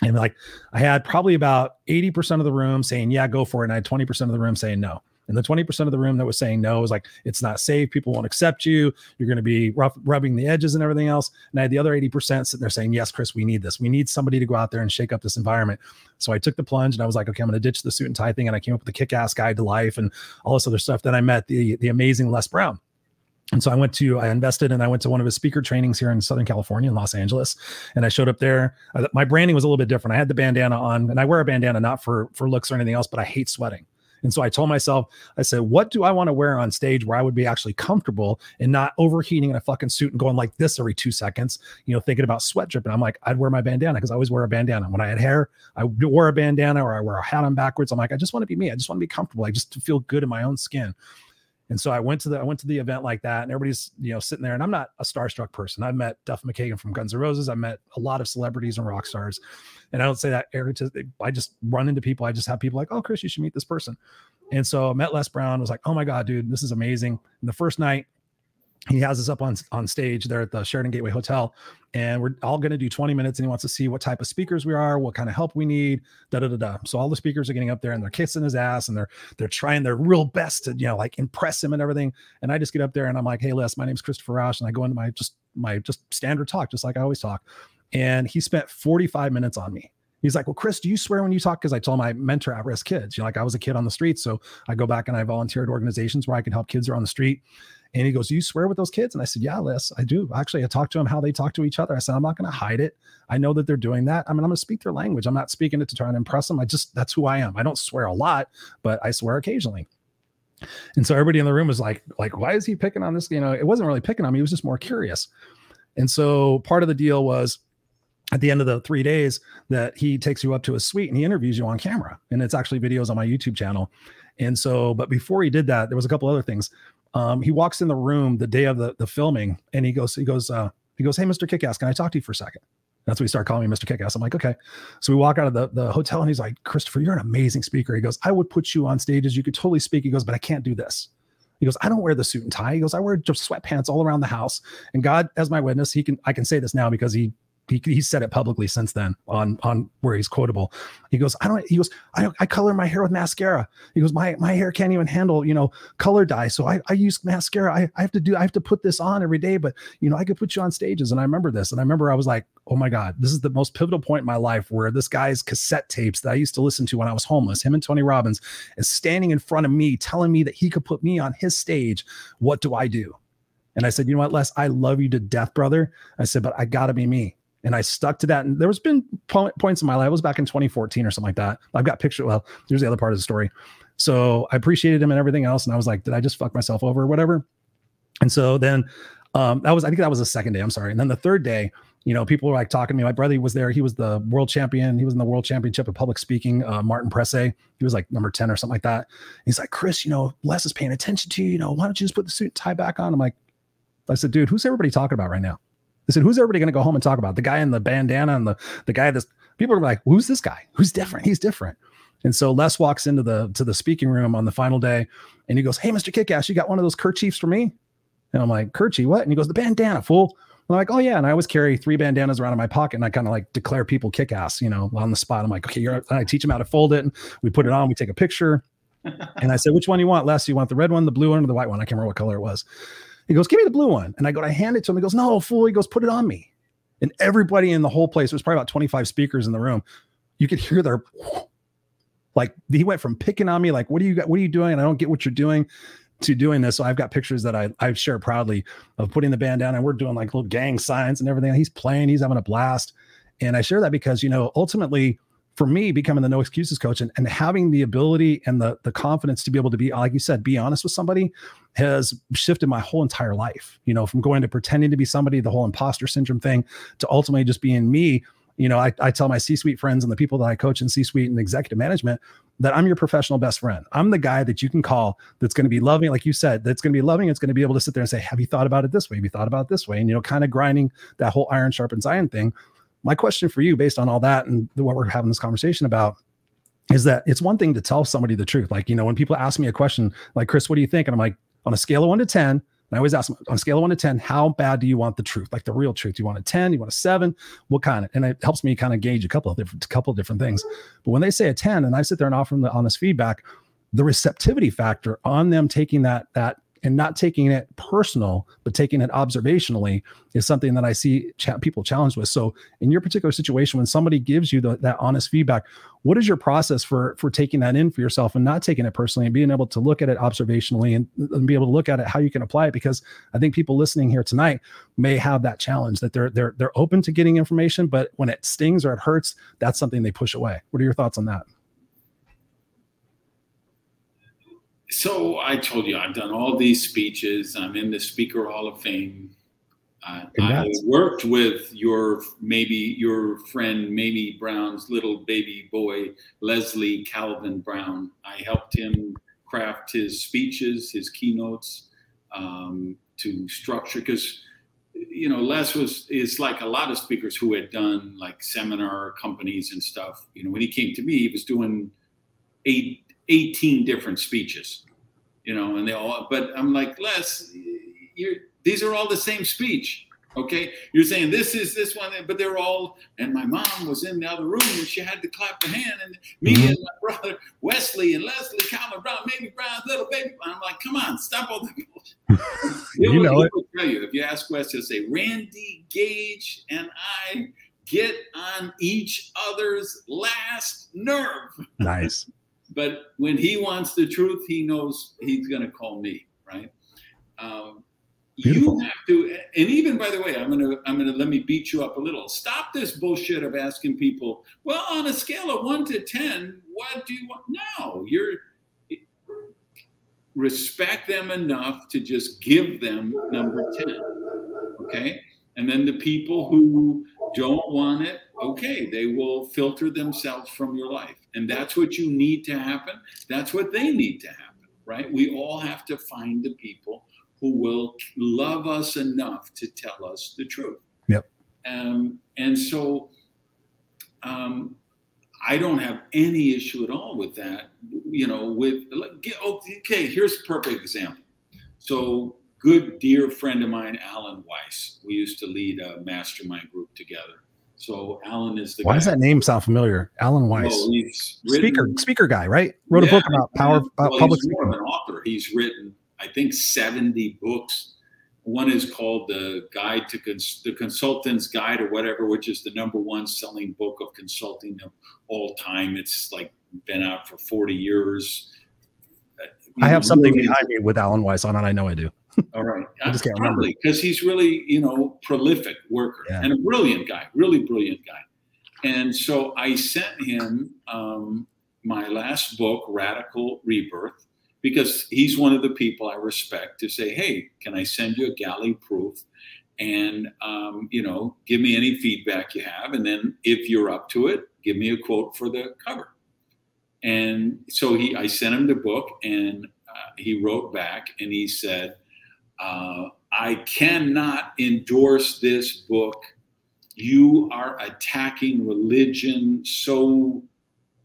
And like, I had probably about 80% of the room saying, yeah, go for it. And I had 20% of the room saying no. And the 20% of the room that was saying no was like, it's not safe. People won't accept you. You're going to be rough, rubbing the edges and everything else. And I had the other 80% sitting there saying, yes, Chris, we need this. We need somebody to go out there and shake up this environment. So I took the plunge and I was like, okay, I'm going to ditch the suit and tie thing. And I came up with the kick ass guide to life and all this other stuff. Then I met the, the amazing Les Brown. And so I went to, I invested and I went to one of his speaker trainings here in Southern California in Los Angeles. And I showed up there. My branding was a little bit different. I had the bandana on and I wear a bandana not for, for looks or anything else, but I hate sweating. And so I told myself, I said, what do I want to wear on stage where I would be actually comfortable and not overheating in a fucking suit and going like this every two seconds, you know, thinking about sweat dripping. I'm like, I'd wear my bandana because I always wear a bandana. When I had hair, I wore a bandana or I wear a hat on backwards. I'm like, I just want to be me. I just want to be comfortable. I just feel good in my own skin. And so I went to the I went to the event like that, and everybody's you know sitting there. And I'm not a starstruck person. I've met Duff McKagan from Guns N' Roses. I met a lot of celebrities and rock stars, and I don't say that I just run into people. I just have people like, oh, Chris, you should meet this person. And so I met Les Brown. Was like, oh my god, dude, this is amazing. And the first night, he has us up on on stage there at the Sheraton Gateway Hotel, and we're all going to do 20 minutes. And he wants to see what type of speakers we are, what kind of help we need, da da da da. So all the speakers are getting up there and they're kissing his ass and they're they're trying their real best to you know like impress him and everything. And I just get up there and I'm like, hey Les, my name's Christopher Rausch, and I go into my just my just standard talk, just like I always talk. And he spent 45 minutes on me he's like, Well, Chris, do you swear when you talk? Because I told my mentor at risk kids, you know, like I was a kid on the street. So I go back and I volunteered organizations where I can help kids who are on the street. And he goes, you swear with those kids? And I said, Yeah, Les, I do. Actually, I talked to them how they talk to each other. I said, I'm not going to hide it. I know that they're doing that. I mean, I'm going to speak their language. I'm not speaking it to try and impress them. I just, that's who I am. I don't swear a lot, but I swear occasionally. And so everybody in the room was like, like, why is he picking on this? You know, it wasn't really picking on me. He was just more curious. And so part of the deal was at the end of the three days that he takes you up to a suite and he interviews you on camera. And it's actually videos on my YouTube channel. And so, but before he did that, there was a couple other things. Um, he walks in the room the day of the, the filming and he goes, he goes, uh, he goes, Hey, Mr. Kickass, can I talk to you for a second? That's what he started calling me Mr. Kickass. I'm like, okay. So we walk out of the, the hotel and he's like, Christopher, you're an amazing speaker. He goes, I would put you on stages. You could totally speak. He goes, but I can't do this. He goes, I don't wear the suit and tie. He goes, I wear just sweatpants all around the house. And God, as my witness, he can, I can say this now because he he, he said it publicly since then on on where he's quotable. He goes, I don't. He goes, I I color my hair with mascara. He goes, my my hair can't even handle you know color dye, so I I use mascara. I I have to do I have to put this on every day, but you know I could put you on stages. And I remember this, and I remember I was like, oh my god, this is the most pivotal point in my life where this guy's cassette tapes that I used to listen to when I was homeless, him and Tony Robbins, is standing in front of me, telling me that he could put me on his stage. What do I do? And I said, you know what, Les, I love you to death, brother. I said, but I got to be me and I stuck to that. And there was been po- points in my life. It was back in 2014 or something like that. I've got picture. Well, here's the other part of the story. So I appreciated him and everything else, and I was like, did I just fuck myself over or whatever? And so then um, that was I think that was the second day. I'm sorry. And then the third day, you know, people were like talking to me. My brother was there. He was the world champion. He was in the world championship of public speaking. Uh, Martin Presse. He was like number 10 or something like that. He's like, Chris, you know, Les is paying attention to you. You know, why don't you just put the suit and tie back on? I'm like, I said, dude, who's everybody talking about right now? I said, who's everybody going to go home and talk about? The guy in the bandana and the the guy that's people are like, who's this guy? Who's different? He's different. And so Les walks into the to the speaking room on the final day and he goes, Hey, Mr. Kickass, you got one of those kerchiefs for me? And I'm like, Kerchief, what? And he goes, The bandana, fool. I'm like, oh yeah, and I always carry three bandanas around in my pocket, and I kind of like declare people kick ass, you know, on the spot. I'm like, okay, you're. I teach them how to fold it, and we put it on, we take a picture, and I said, which one do you want, Les? You want the red one, the blue one, or the white one? I can't remember what color it was. He goes, Give me the blue one. And I go to hand it to him. He goes, No, fool. He goes, Put it on me. And everybody in the whole place, there's probably about 25 speakers in the room. You could hear their like he went from picking on me, like, what are you got? What are you doing? And I don't get what you're doing to doing this. So I've got pictures that I I share proudly of putting the band down and we're doing like little gang signs and everything. He's playing, he's having a blast. And I share that because you know, ultimately for me becoming the no excuses coach and, and having the ability and the the confidence to be able to be like you said be honest with somebody has shifted my whole entire life you know from going to pretending to be somebody the whole imposter syndrome thing to ultimately just being me. You know i, I tell my c-suite friends and the people that i coach in c-suite and executive management that i'm your professional best friend. I'm the guy that you can call that's going to be loving like you said that's going to be loving it's going to be able to sit there and say have you thought about it this way? Have you thought about it this way? And you know kind of grinding that whole iron sharpens iron thing my question for you, based on all that and what we're having this conversation about, is that it's one thing to tell somebody the truth. Like, you know, when people ask me a question like, Chris, what do you think? And I'm like, on a scale of one to 10, I always ask them on a scale of one to 10, how bad do you want the truth? Like the real truth. Do you want a 10? You want a seven? What kind of, and it helps me kind of gauge a couple of different, couple of different things. But when they say a 10 and I sit there and offer them the honest feedback, the receptivity factor on them taking that, that and not taking it personal, but taking it observationally is something that I see cha- people challenged with. So, in your particular situation, when somebody gives you the, that honest feedback, what is your process for for taking that in for yourself and not taking it personally and being able to look at it observationally and, and be able to look at it how you can apply it? Because I think people listening here tonight may have that challenge that they're they're they're open to getting information, but when it stings or it hurts, that's something they push away. What are your thoughts on that? So I told you I've done all these speeches. I'm in the Speaker Hall of Fame. Uh, I worked with your maybe your friend Mamie Brown's little baby boy Leslie Calvin Brown. I helped him craft his speeches, his keynotes um, to structure because you know Les was is like a lot of speakers who had done like seminar companies and stuff. You know when he came to me, he was doing eight 18 different speeches, you know, and they all, but I'm like, Les, you're, these are all the same speech. Okay. You're saying this is this one, but they're all, and my mom was in the other room and she had to clap her hand and me mm-hmm. and my brother Wesley and Leslie Calvin Brown, Mamie Brown's little baby. I'm like, come on, stop all that. you know it. Tell you, if you ask Wes, he'll say, Randy Gage and I get on each other's last nerve. Nice. But when he wants the truth, he knows he's going to call me, right? Um, you have to, and even by the way, I'm gonna I'm gonna let me beat you up a little. Stop this bullshit of asking people. Well, on a scale of one to ten, what do you want? No, you're respect them enough to just give them number ten. Okay, and then the people who don't want it, okay, they will filter themselves from your life. And that's what you need to happen. That's what they need to happen, right? We all have to find the people who will love us enough to tell us the truth. Yep. Um, and so um, I don't have any issue at all with that. You know, with okay, here's a perfect example. So good dear friend of mine, Alan Weiss. We used to lead a mastermind group together. So Alan is the. Why guy. does that name sound familiar? Alan Weiss, well, written, speaker, speaker guy, right? Wrote yeah, a book about power, about well, public he's. An author. He's written, I think, seventy books. One is called the Guide to Cons- the Consultant's Guide or whatever, which is the number one selling book of consulting of all time. It's like been out for forty years. I have something behind me with Alan Weiss on it. I know I do. All right. I just can't remember. Because he's really, you know, prolific worker yeah. and a brilliant guy, really brilliant guy. And so I sent him um, my last book, Radical Rebirth, because he's one of the people I respect to say, hey, can I send you a galley proof? And, um, you know, give me any feedback you have. And then if you're up to it, give me a quote for the cover. And so he, I sent him the book and uh, he wrote back and he said, uh, I cannot endorse this book. You are attacking religion so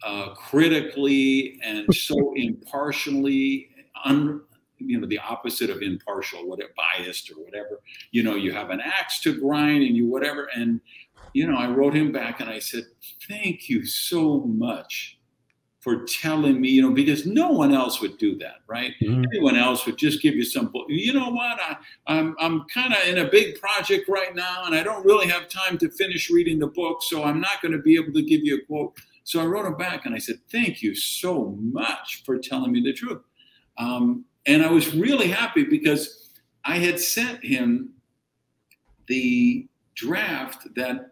uh, critically and so impartially, un, you know, the opposite of impartial, whatever, biased or whatever. You know, you have an axe to grind and you whatever. And, you know, I wrote him back and I said, thank you so much for telling me, you know, because no one else would do that, right? Mm-hmm. Anyone else would just give you some, you know what, I, I'm, I'm kind of in a big project right now and I don't really have time to finish reading the book, so I'm not going to be able to give you a quote. So I wrote him back and I said, thank you so much for telling me the truth. Um, and I was really happy because I had sent him the draft that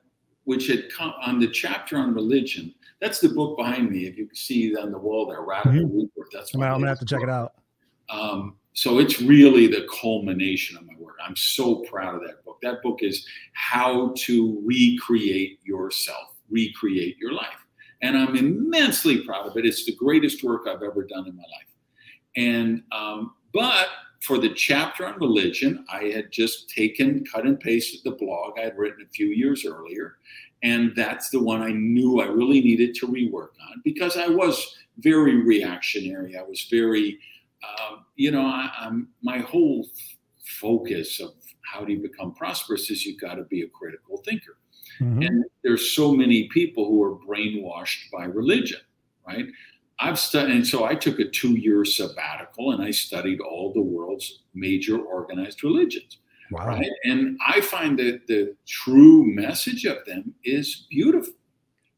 which had come on the chapter on religion. That's the book behind me. If you can see on the wall there, Radical mm-hmm. Rebirth. That's I'm, I'm gonna have to check it out. Um, so it's really the culmination of my work. I'm so proud of that book. That book is how to recreate yourself, recreate your life. And I'm immensely proud of it. It's the greatest work I've ever done in my life. And, um, but for the chapter on religion, I had just taken, cut and pasted the blog I had written a few years earlier. And that's the one I knew I really needed to rework on because I was very reactionary. I was very, um, you know, I, am my whole focus of how do you become prosperous is you've got to be a critical thinker. Mm-hmm. And there's so many people who are brainwashed by religion, right? I've studied, and so I took a two year sabbatical and I studied all the world's major organized religions. Wow. Right. And I find that the true message of them is beautiful,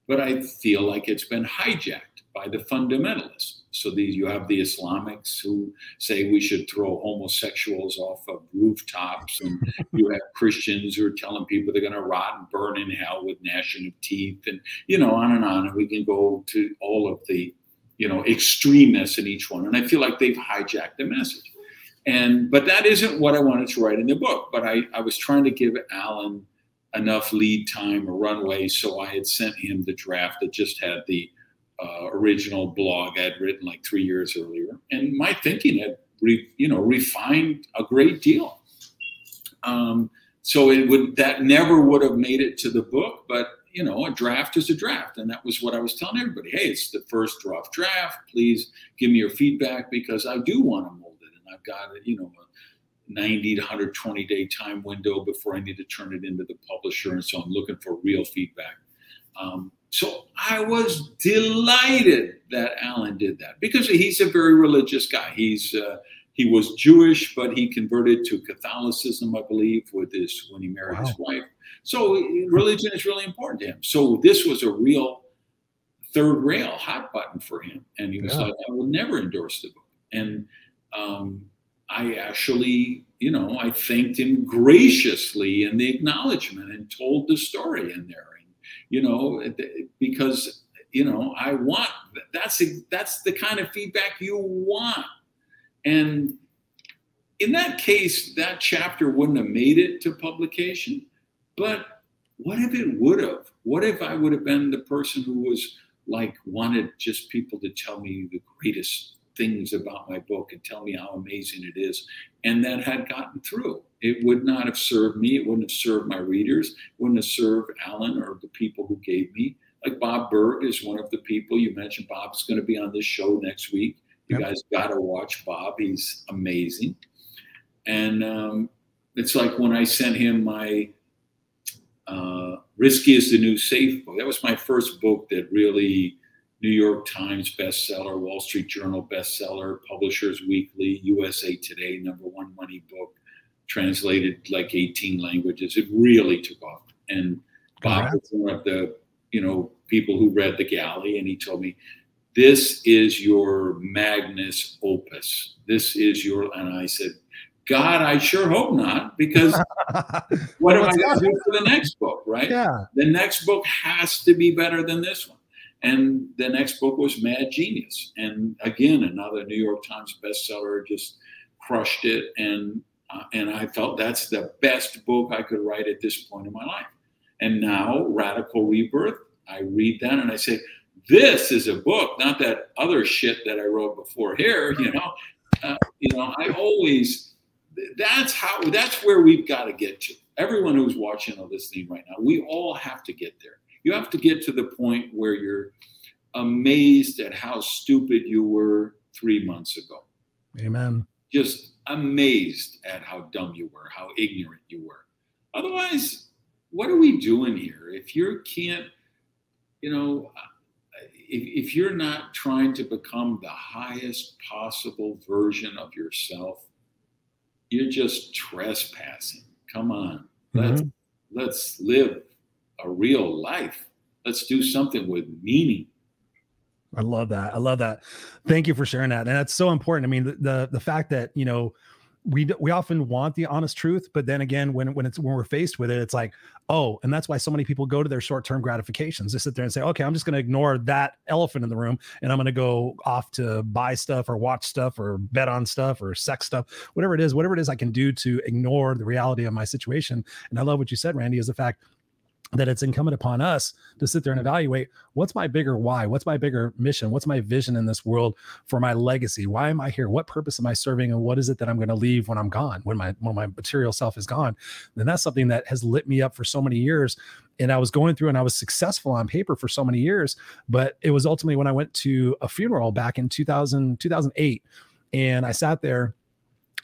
but I feel like it's been hijacked by the fundamentalists. So these you have the Islamics who say we should throw homosexuals off of rooftops, and you have Christians who are telling people they're going to rot and burn in hell with gnashing of teeth, and you know on and on. And we can go to all of the you know extremists in each one. And i feel like they've hijacked the message. And but that isn't what i wanted to write in the book but i, I was trying to give alan enough lead time or runway so i had sent him the draft that just had the uh, original blog i'd written like three years earlier. And my thinking had re, you know refined a great deal. Um, so it would that never would have made it to the book but you know, a draft is a draft. And that was what I was telling everybody. Hey, it's the first rough draft. Please give me your feedback because I do want to mold it. And I've got, a, you know, a 90 to 120 day time window before I need to turn it into the publisher. And so I'm looking for real feedback. Um, so I was delighted that Alan did that because he's a very religious guy. He's, uh, he was Jewish, but he converted to Catholicism, I believe, with his when he married wow. his wife. So religion is really important to him. So this was a real third rail hot button for him, and he was yeah. like, "I will never endorse the book." And um, I actually, you know, I thanked him graciously in the acknowledgement and told the story in there, and you know, because you know, I want that's that's the kind of feedback you want and in that case, that chapter wouldn't have made it to publication. But what if it would have? What if I would have been the person who was like wanted just people to tell me the greatest things about my book and tell me how amazing it is, and that had gotten through? It would not have served me. It wouldn't have served my readers. It wouldn't have served Alan or the people who gave me. Like Bob Burg is one of the people you mentioned. Bob's going to be on this show next week. You yep. guys got to watch Bob. He's amazing. And um, it's like when I sent him my Risky is the New Safe book. That was my first book that really New York Times bestseller, Wall Street Journal bestseller, Publishers Weekly, USA Today number one money book, translated like 18 languages. It really took off. And Bob was one of the, you know, people who read The Galley, and he told me, this is your magnus opus. This is your, and I said, God, I sure hope not, because what am I going to do for the next book, right? Yeah. The next book has to be better than this one. And the next book was Mad Genius. And again, another New York Times bestseller, just crushed it. And, uh, and I felt that's the best book I could write at this point in my life. And now, Radical Rebirth, I read that and I say, this is a book, not that other shit that I wrote before here. You know, uh, you know, I always that's how that's where we've got to get to. Everyone who's watching or listening right now, we all have to get there. You have to get to the point where you're amazed at how stupid you were three months ago. Amen. Just amazed at how dumb you were, how ignorant you were. Otherwise, what are we doing here? If you can't, you know, if, if you're not trying to become the highest possible version of yourself, you're just trespassing. Come on. Let's mm-hmm. let's live a real life. Let's do something with meaning. I love that. I love that. Thank you for sharing that. And that's so important. I mean, the, the, the fact that, you know, we we often want the honest truth, but then again, when when it's when we're faced with it, it's like, oh, and that's why so many people go to their short term gratifications. They sit there and say, okay, I'm just going to ignore that elephant in the room, and I'm going to go off to buy stuff or watch stuff or bet on stuff or sex stuff, whatever it is, whatever it is I can do to ignore the reality of my situation. And I love what you said, Randy, is the fact that it's incumbent upon us to sit there and evaluate what's my bigger why what's my bigger mission what's my vision in this world for my legacy? Why am i here? What purpose am i serving? And what is it that i'm going to leave when i'm gone when my when my material self is gone? Then that's something that has lit me up for so many years. And i was going through and i was successful on paper for so many years but it was ultimately when i went to a funeral back in 2000 2008 and i sat there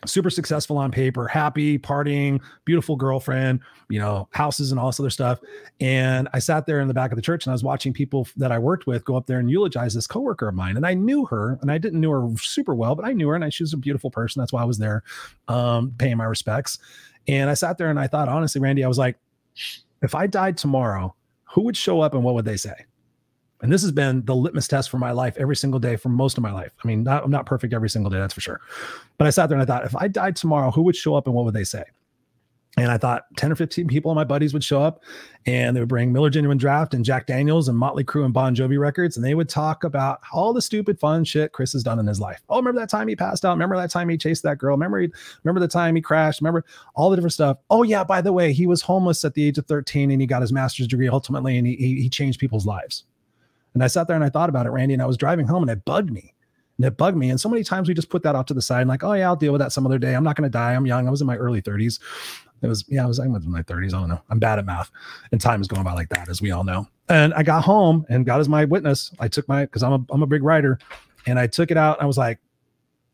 super successful on paper, happy, partying, beautiful girlfriend, you know, houses and all this other stuff. And I sat there in the back of the church and I was watching people that I worked with go up there and eulogize this coworker of mine. And I knew her and I didn't know her super well, but I knew her and I, she was a beautiful person. That's why I was there um, paying my respects. And I sat there and I thought, honestly, Randy, I was like, if I died tomorrow, who would show up and what would they say? And this has been the litmus test for my life every single day for most of my life. I mean, not, I'm not perfect every single day, that's for sure. But I sat there and I thought, if I died tomorrow, who would show up and what would they say? And I thought 10 or 15 people, my buddies would show up and they would bring Miller Genuine Draft and Jack Daniels and Motley Crue and Bon Jovi records. And they would talk about all the stupid fun shit Chris has done in his life. Oh, remember that time he passed out? Remember that time he chased that girl? Remember, he, remember the time he crashed? Remember all the different stuff? Oh, yeah, by the way, he was homeless at the age of 13 and he got his master's degree ultimately and he, he changed people's lives. And I sat there and I thought about it, Randy, and I was driving home and it bugged me. And it bugged me. And so many times we just put that off to the side and like, oh yeah, I'll deal with that some other day. I'm not going to die. I'm young. I was in my early 30s. It was, yeah, I was, I was in my 30s. I don't know. I'm bad at math. And time is going by like that, as we all know. And I got home and God is my witness. I took my, because I'm a, I'm a big writer. And I took it out. I was like,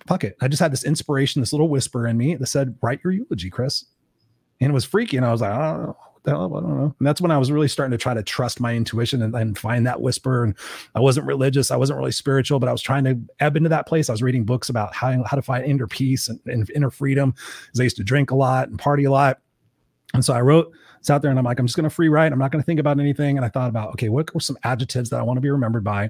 fuck it. I just had this inspiration, this little whisper in me that said, write your eulogy, Chris. And it was freaky. And I was like, oh, the hell? I don't know. And that's when I was really starting to try to trust my intuition and, and find that whisper. And I wasn't religious, I wasn't really spiritual, but I was trying to ebb into that place. I was reading books about how, how to find inner peace and, and inner freedom because I used to drink a lot and party a lot. And so I wrote, it's out there, and I'm like, I'm just going to free write. I'm not going to think about anything. And I thought about, okay, what were some adjectives that I want to be remembered by?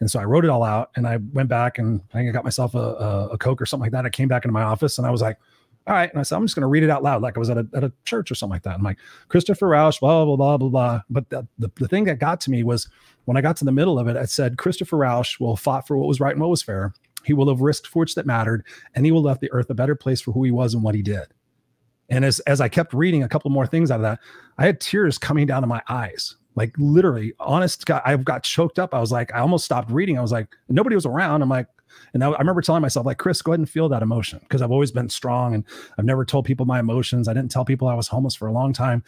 And so I wrote it all out, and I went back and I think I got myself a, a, a Coke or something like that. I came back into my office, and I was like, all right. And I said, I'm just going to read it out loud, like I was at a, at a church or something like that. I'm like, Christopher Rausch, blah, blah, blah, blah, blah. But the, the, the thing that got to me was when I got to the middle of it, I said, Christopher Rausch will fought for what was right and what was fair. He will have risked for which that mattered, and he will left the earth a better place for who he was and what he did. And as, as I kept reading a couple more things out of that, I had tears coming down to my eyes. Like literally, honest, God, I got choked up. I was like, I almost stopped reading. I was like, nobody was around. I'm like, and I, I remember telling myself, like, Chris, go ahead and feel that emotion because I've always been strong and I've never told people my emotions. I didn't tell people I was homeless for a long time.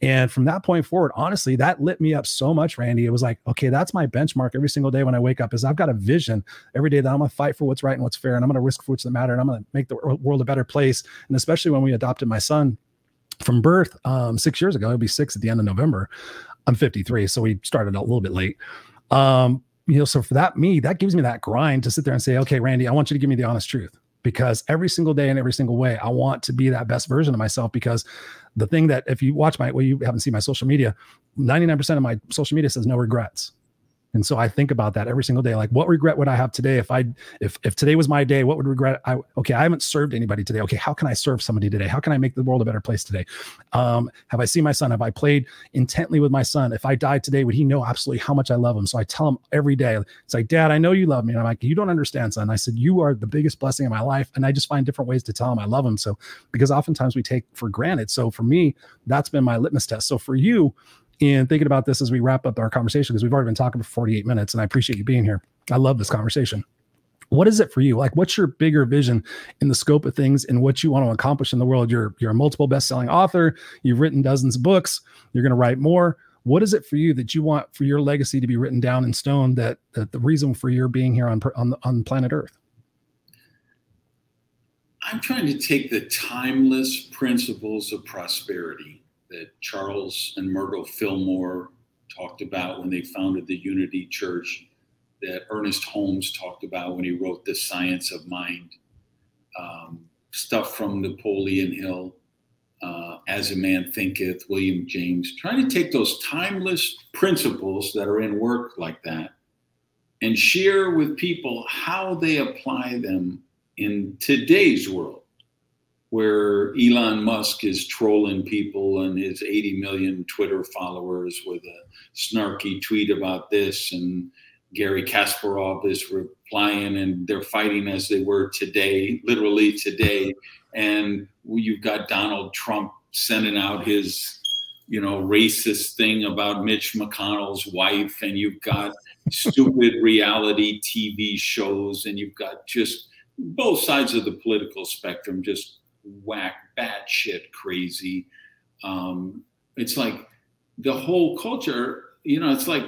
And from that point forward, honestly, that lit me up so much, Randy. It was like, okay, that's my benchmark every single day when I wake up. Is I've got a vision every day that I'm gonna fight for what's right and what's fair, and I'm gonna risk for what's that matter, and I'm gonna make the world a better place. And especially when we adopted my son from birth um, six years ago, it'll be six at the end of November. I'm 53, so we started a little bit late. Um, you know, so for that, me, that gives me that grind to sit there and say, okay, Randy, I want you to give me the honest truth because every single day and every single way, I want to be that best version of myself. Because the thing that, if you watch my, well, you haven't seen my social media, 99% of my social media says no regrets. And so I think about that every single day. Like, what regret would I have today if I if if today was my day? What would regret? I okay, I haven't served anybody today. Okay, how can I serve somebody today? How can I make the world a better place today? Um, have I seen my son? Have I played intently with my son? If I died today, would he know absolutely how much I love him? So I tell him every day. It's like, Dad, I know you love me. And I'm like, you don't understand, son. I said, you are the biggest blessing in my life, and I just find different ways to tell him I love him. So because oftentimes we take for granted. So for me, that's been my litmus test. So for you and thinking about this as we wrap up our conversation, because we've already been talking for 48 minutes, and I appreciate you being here. I love this conversation. What is it for you? Like, what's your bigger vision in the scope of things and what you want to accomplish in the world? You're you're a multiple best-selling author. You've written dozens of books. You're going to write more. What is it for you that you want for your legacy to be written down in stone? That, that the reason for your being here on on on planet Earth. I'm trying to take the timeless principles of prosperity that Charles and Myrtle Fillmore talked about when they founded the Unity Church, that Ernest Holmes talked about when he wrote The Science of Mind, um, stuff from Napoleon Hill, uh, As a Man Thinketh, William James, trying to take those timeless principles that are in work like that and share with people how they apply them in today's world where Elon Musk is trolling people and his 80 million Twitter followers with a snarky tweet about this, and Garry Kasparov is replying, and they're fighting as they were today, literally today. And you've got Donald Trump sending out his, you know, racist thing about Mitch McConnell's wife, and you've got stupid reality TV shows, and you've got just both sides of the political spectrum just whack, batshit crazy. Um, it's like the whole culture, you know, it's like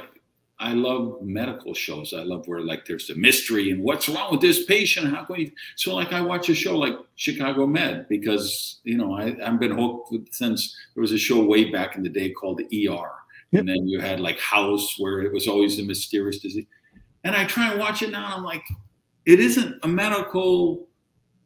I love medical shows. I love where like there's a mystery and what's wrong with this patient. How can we? So like I watch a show like Chicago Med because you know I, I've been hooked with, since there was a show way back in the day called the ER, yep. and then you had like House where it was always a mysterious disease. And I try and watch it now. And I'm like, it isn't a medical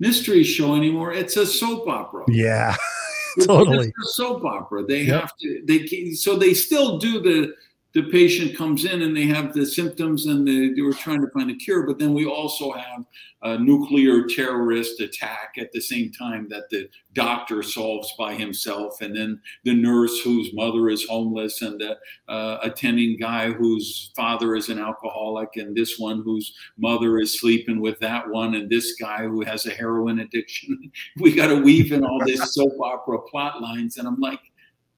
mystery show anymore. It's a soap opera. Yeah, totally. It's a soap opera. They yep. have to. They so they still do the the patient comes in and they have the symptoms and they, they were trying to find a cure. But then we also have a nuclear terrorist attack at the same time that the doctor solves by himself, and then the nurse whose mother is homeless, and the uh, attending guy whose father is an alcoholic, and this one whose mother is sleeping with that one, and this guy who has a heroin addiction. we got to weave in all this soap opera plot lines, and I'm like,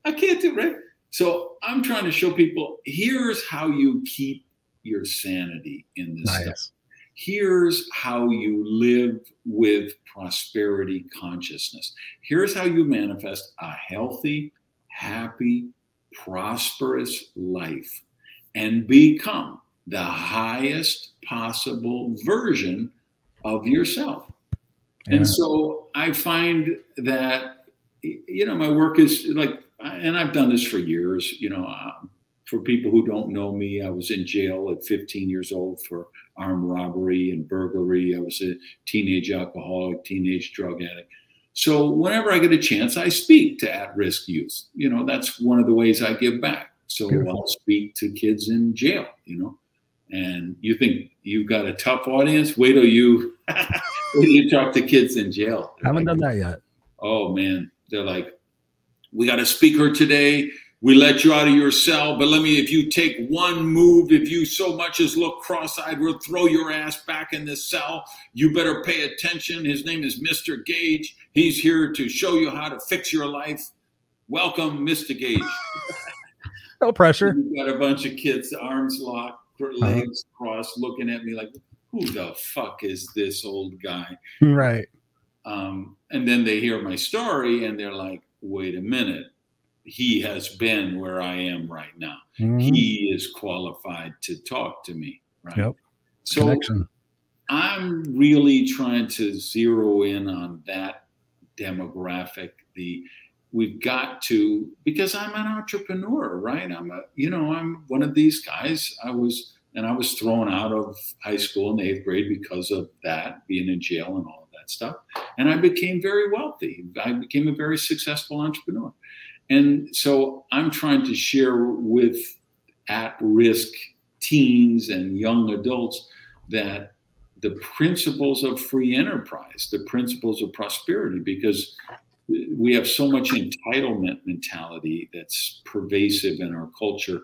I can't do it. So I'm trying to show people here's how you keep your sanity in this nice. stuff. Here's how you live with prosperity consciousness. Here's how you manifest a healthy, happy, prosperous life and become the highest possible version of yourself. Yeah. And so I find that, you know, my work is like and I've done this for years. You know, uh, for people who don't know me, I was in jail at 15 years old for armed robbery and burglary. I was a teenage alcoholic, teenage drug addict. So whenever I get a chance, I speak to at-risk youth. You know, that's one of the ways I give back. So Beautiful. I'll speak to kids in jail. You know, and you think you've got a tough audience? Wait till you wait till you talk to kids in jail. I haven't like, done that yet. Oh man, they're like, we got a speaker today. We let you out of your cell, but let me, if you take one move, if you so much as look cross eyed, we'll throw your ass back in this cell. You better pay attention. His name is Mr. Gage. He's here to show you how to fix your life. Welcome, Mr. Gage. no pressure. You got a bunch of kids, arms locked, legs crossed, looking at me like, who the fuck is this old guy? Right. Um, and then they hear my story and they're like, wait a minute, he has been where I am right now. Mm-hmm. He is qualified to talk to me. Right. Yep. So Connection. I'm really trying to zero in on that demographic. The we've got to because I'm an entrepreneur, right? I'm a you know I'm one of these guys. I was and I was thrown out of high school in the eighth grade because of that, being in jail and all that stuff. And I became very wealthy. I became a very successful entrepreneur. And so I'm trying to share with at risk teens and young adults that the principles of free enterprise, the principles of prosperity, because we have so much entitlement mentality that's pervasive in our culture.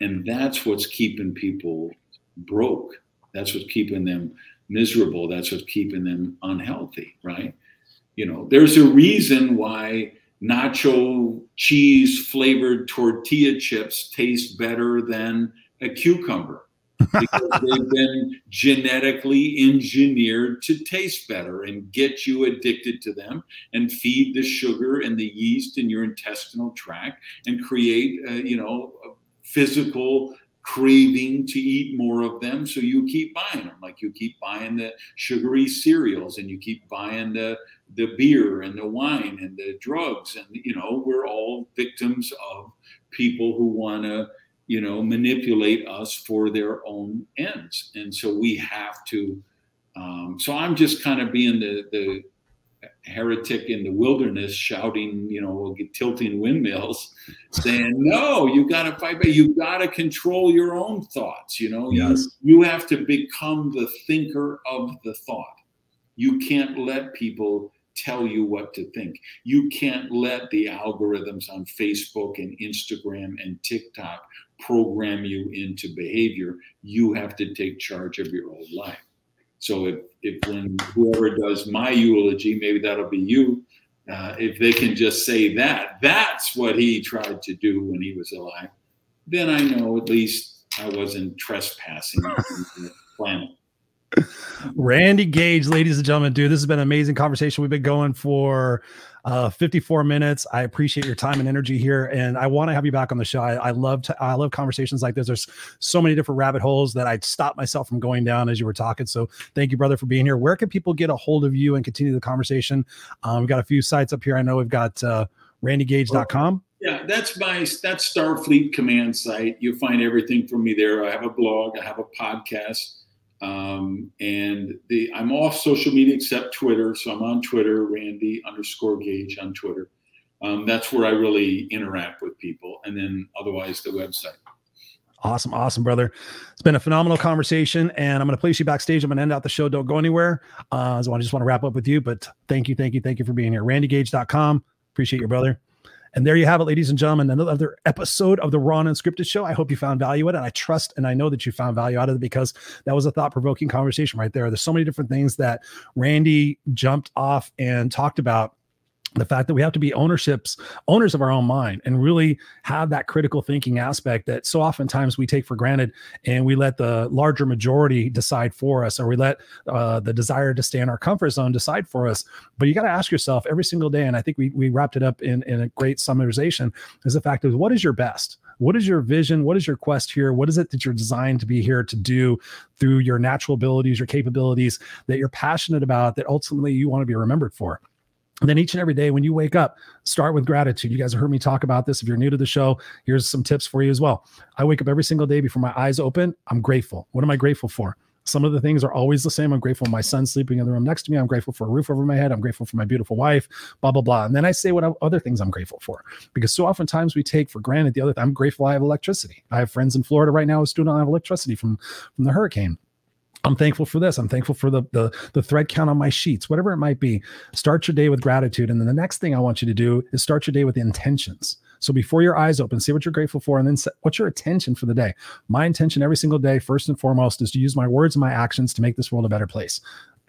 And that's what's keeping people broke. That's what's keeping them miserable. That's what's keeping them unhealthy, right? You know, there's a reason why nacho cheese flavored tortilla chips taste better than a cucumber because they've been genetically engineered to taste better and get you addicted to them and feed the sugar and the yeast in your intestinal tract and create, uh, you know, physical craving to eat more of them so you keep buying them like you keep buying the sugary cereals and you keep buying the the beer and the wine and the drugs and you know we're all victims of people who want to you know manipulate us for their own ends. And so we have to um, so i'm just kind of being the the heretic in the wilderness shouting, you know, tilting windmills, saying, "No, you got to fight back. You got to control your own thoughts. You know, yes. you, you have to become the thinker of the thought. You can't let people tell you what to think. You can't let the algorithms on Facebook and Instagram and TikTok program you into behavior. You have to take charge of your own life. So if, if whoever does my eulogy, maybe that'll be you, uh, if they can just say that, that's what he tried to do when he was alive, then I know at least I wasn't trespassing on the planet. Randy Gage, ladies and gentlemen, dude, this has been an amazing conversation. We've been going for uh, 54 minutes. I appreciate your time and energy here, and I want to have you back on the show. I, I love to, I love conversations like this. There's so many different rabbit holes that I stop myself from going down as you were talking. So thank you, brother, for being here. Where can people get a hold of you and continue the conversation? Um, we've got a few sites up here. I know we've got uh, randygage.com. Yeah, that's my that's Starfleet Command site. You'll find everything from me there. I have a blog. I have a podcast. Um, and the I'm off social media except Twitter, so I'm on Twitter, Randy underscore Gage on Twitter. Um, that's where I really interact with people, and then otherwise the website. Awesome, awesome, brother. It's been a phenomenal conversation, and I'm going to place you backstage. I'm going to end out the show. Don't go anywhere. Uh, so I just want to wrap up with you, but thank you, thank you, thank you for being here. RandyGage.com. Appreciate your brother. And there you have it, ladies and gentlemen, another episode of the Raw and Unscripted Show. I hope you found value in it. And I trust and I know that you found value out of it because that was a thought provoking conversation right there. There's so many different things that Randy jumped off and talked about the fact that we have to be ownerships owners of our own mind and really have that critical thinking aspect that so oftentimes we take for granted and we let the larger majority decide for us or we let uh, the desire to stay in our comfort zone decide for us. But you got to ask yourself every single day and i think we, we wrapped it up in, in a great summarization is the fact of what is your best? What is your vision? What is your quest here? What is it that you're designed to be here to do through your natural abilities your capabilities that you're passionate about that ultimately you want to be remembered for and then each and every day when you wake up, start with gratitude. You guys have heard me talk about this. If you're new to the show, here's some tips for you as well. I wake up every single day before my eyes open. I'm grateful. What am I grateful for? Some of the things are always the same. I'm grateful my son sleeping in the room next to me. I'm grateful for a roof over my head. I'm grateful for my beautiful wife, blah, blah, blah. And then I say what other things I'm grateful for. Because so oftentimes we take for granted the other I'm grateful I have electricity. I have friends in Florida right now who still don't have electricity from, from the hurricane. I'm thankful for this. I'm thankful for the, the the thread count on my sheets, whatever it might be. Start your day with gratitude, and then the next thing I want you to do is start your day with intentions. So before your eyes open, see what you're grateful for, and then set, what's your intention for the day. My intention every single day, first and foremost, is to use my words and my actions to make this world a better place.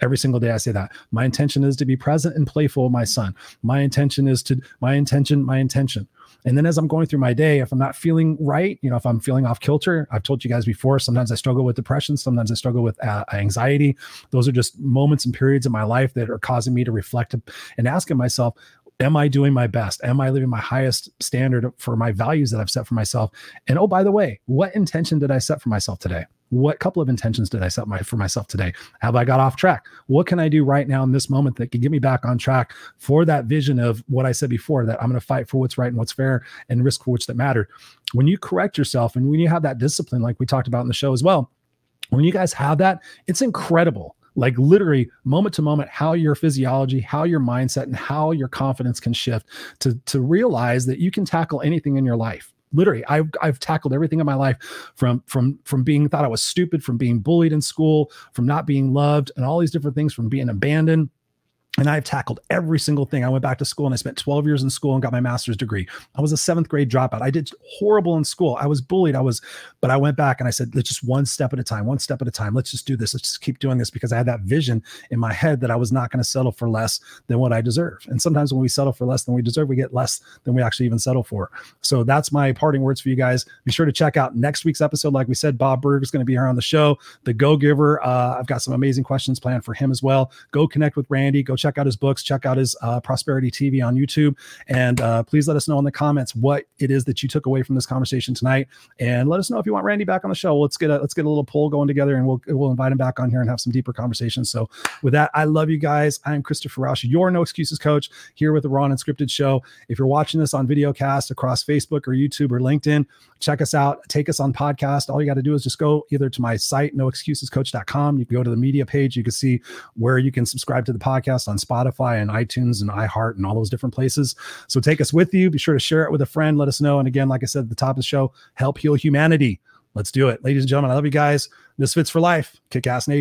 Every single day I say that. My intention is to be present and playful with my son. My intention is to my intention, my intention. And then as I'm going through my day, if I'm not feeling right, you know, if I'm feeling off kilter, I've told you guys before, sometimes I struggle with depression, sometimes I struggle with uh, anxiety. Those are just moments and periods in my life that are causing me to reflect and asking myself, am I doing my best? Am I living my highest standard for my values that I've set for myself? And oh, by the way, what intention did I set for myself today? What couple of intentions did I set my, for myself today? Have I got off track? What can I do right now in this moment that can get me back on track for that vision of what I said before that I'm going to fight for what's right and what's fair and risk for which that matter? When you correct yourself and when you have that discipline, like we talked about in the show as well, when you guys have that, it's incredible like literally moment to moment how your physiology how your mindset and how your confidence can shift to to realize that you can tackle anything in your life literally I've, I've tackled everything in my life from from from being thought i was stupid from being bullied in school from not being loved and all these different things from being abandoned and I've tackled every single thing. I went back to school and I spent 12 years in school and got my master's degree. I was a seventh grade dropout. I did horrible in school. I was bullied. I was, but I went back and I said, let's just one step at a time, one step at a time. Let's just do this. Let's just keep doing this because I had that vision in my head that I was not going to settle for less than what I deserve. And sometimes when we settle for less than we deserve, we get less than we actually even settle for. So that's my parting words for you guys. Be sure to check out next week's episode. Like we said, Bob Burg is going to be here on the show. The Go Giver. Uh, I've got some amazing questions planned for him as well. Go connect with Randy. Go check out his books. Check out his uh, Prosperity TV on YouTube. And uh, please let us know in the comments what it is that you took away from this conversation tonight. And let us know if you want Randy back on the show. Let's get a let's get a little poll going together, and we'll we'll invite him back on here and have some deeper conversations. So with that, I love you guys. I am Christopher Rausch, your No Excuses coach here with the and Unscripted Show. If you're watching this on video cast across Facebook or YouTube or LinkedIn, check us out. Take us on podcast. All you got to do is just go either to my site, noexcusescoach.com. You can go to the media page. You can see where you can subscribe to the podcast on Spotify and iTunes and iHeart and all those different places. So take us with you. Be sure to share it with a friend. Let us know. And again, like I said at the top of the show, help heal humanity. Let's do it. Ladies and gentlemen, I love you guys. This fits for life. Kick ass nation.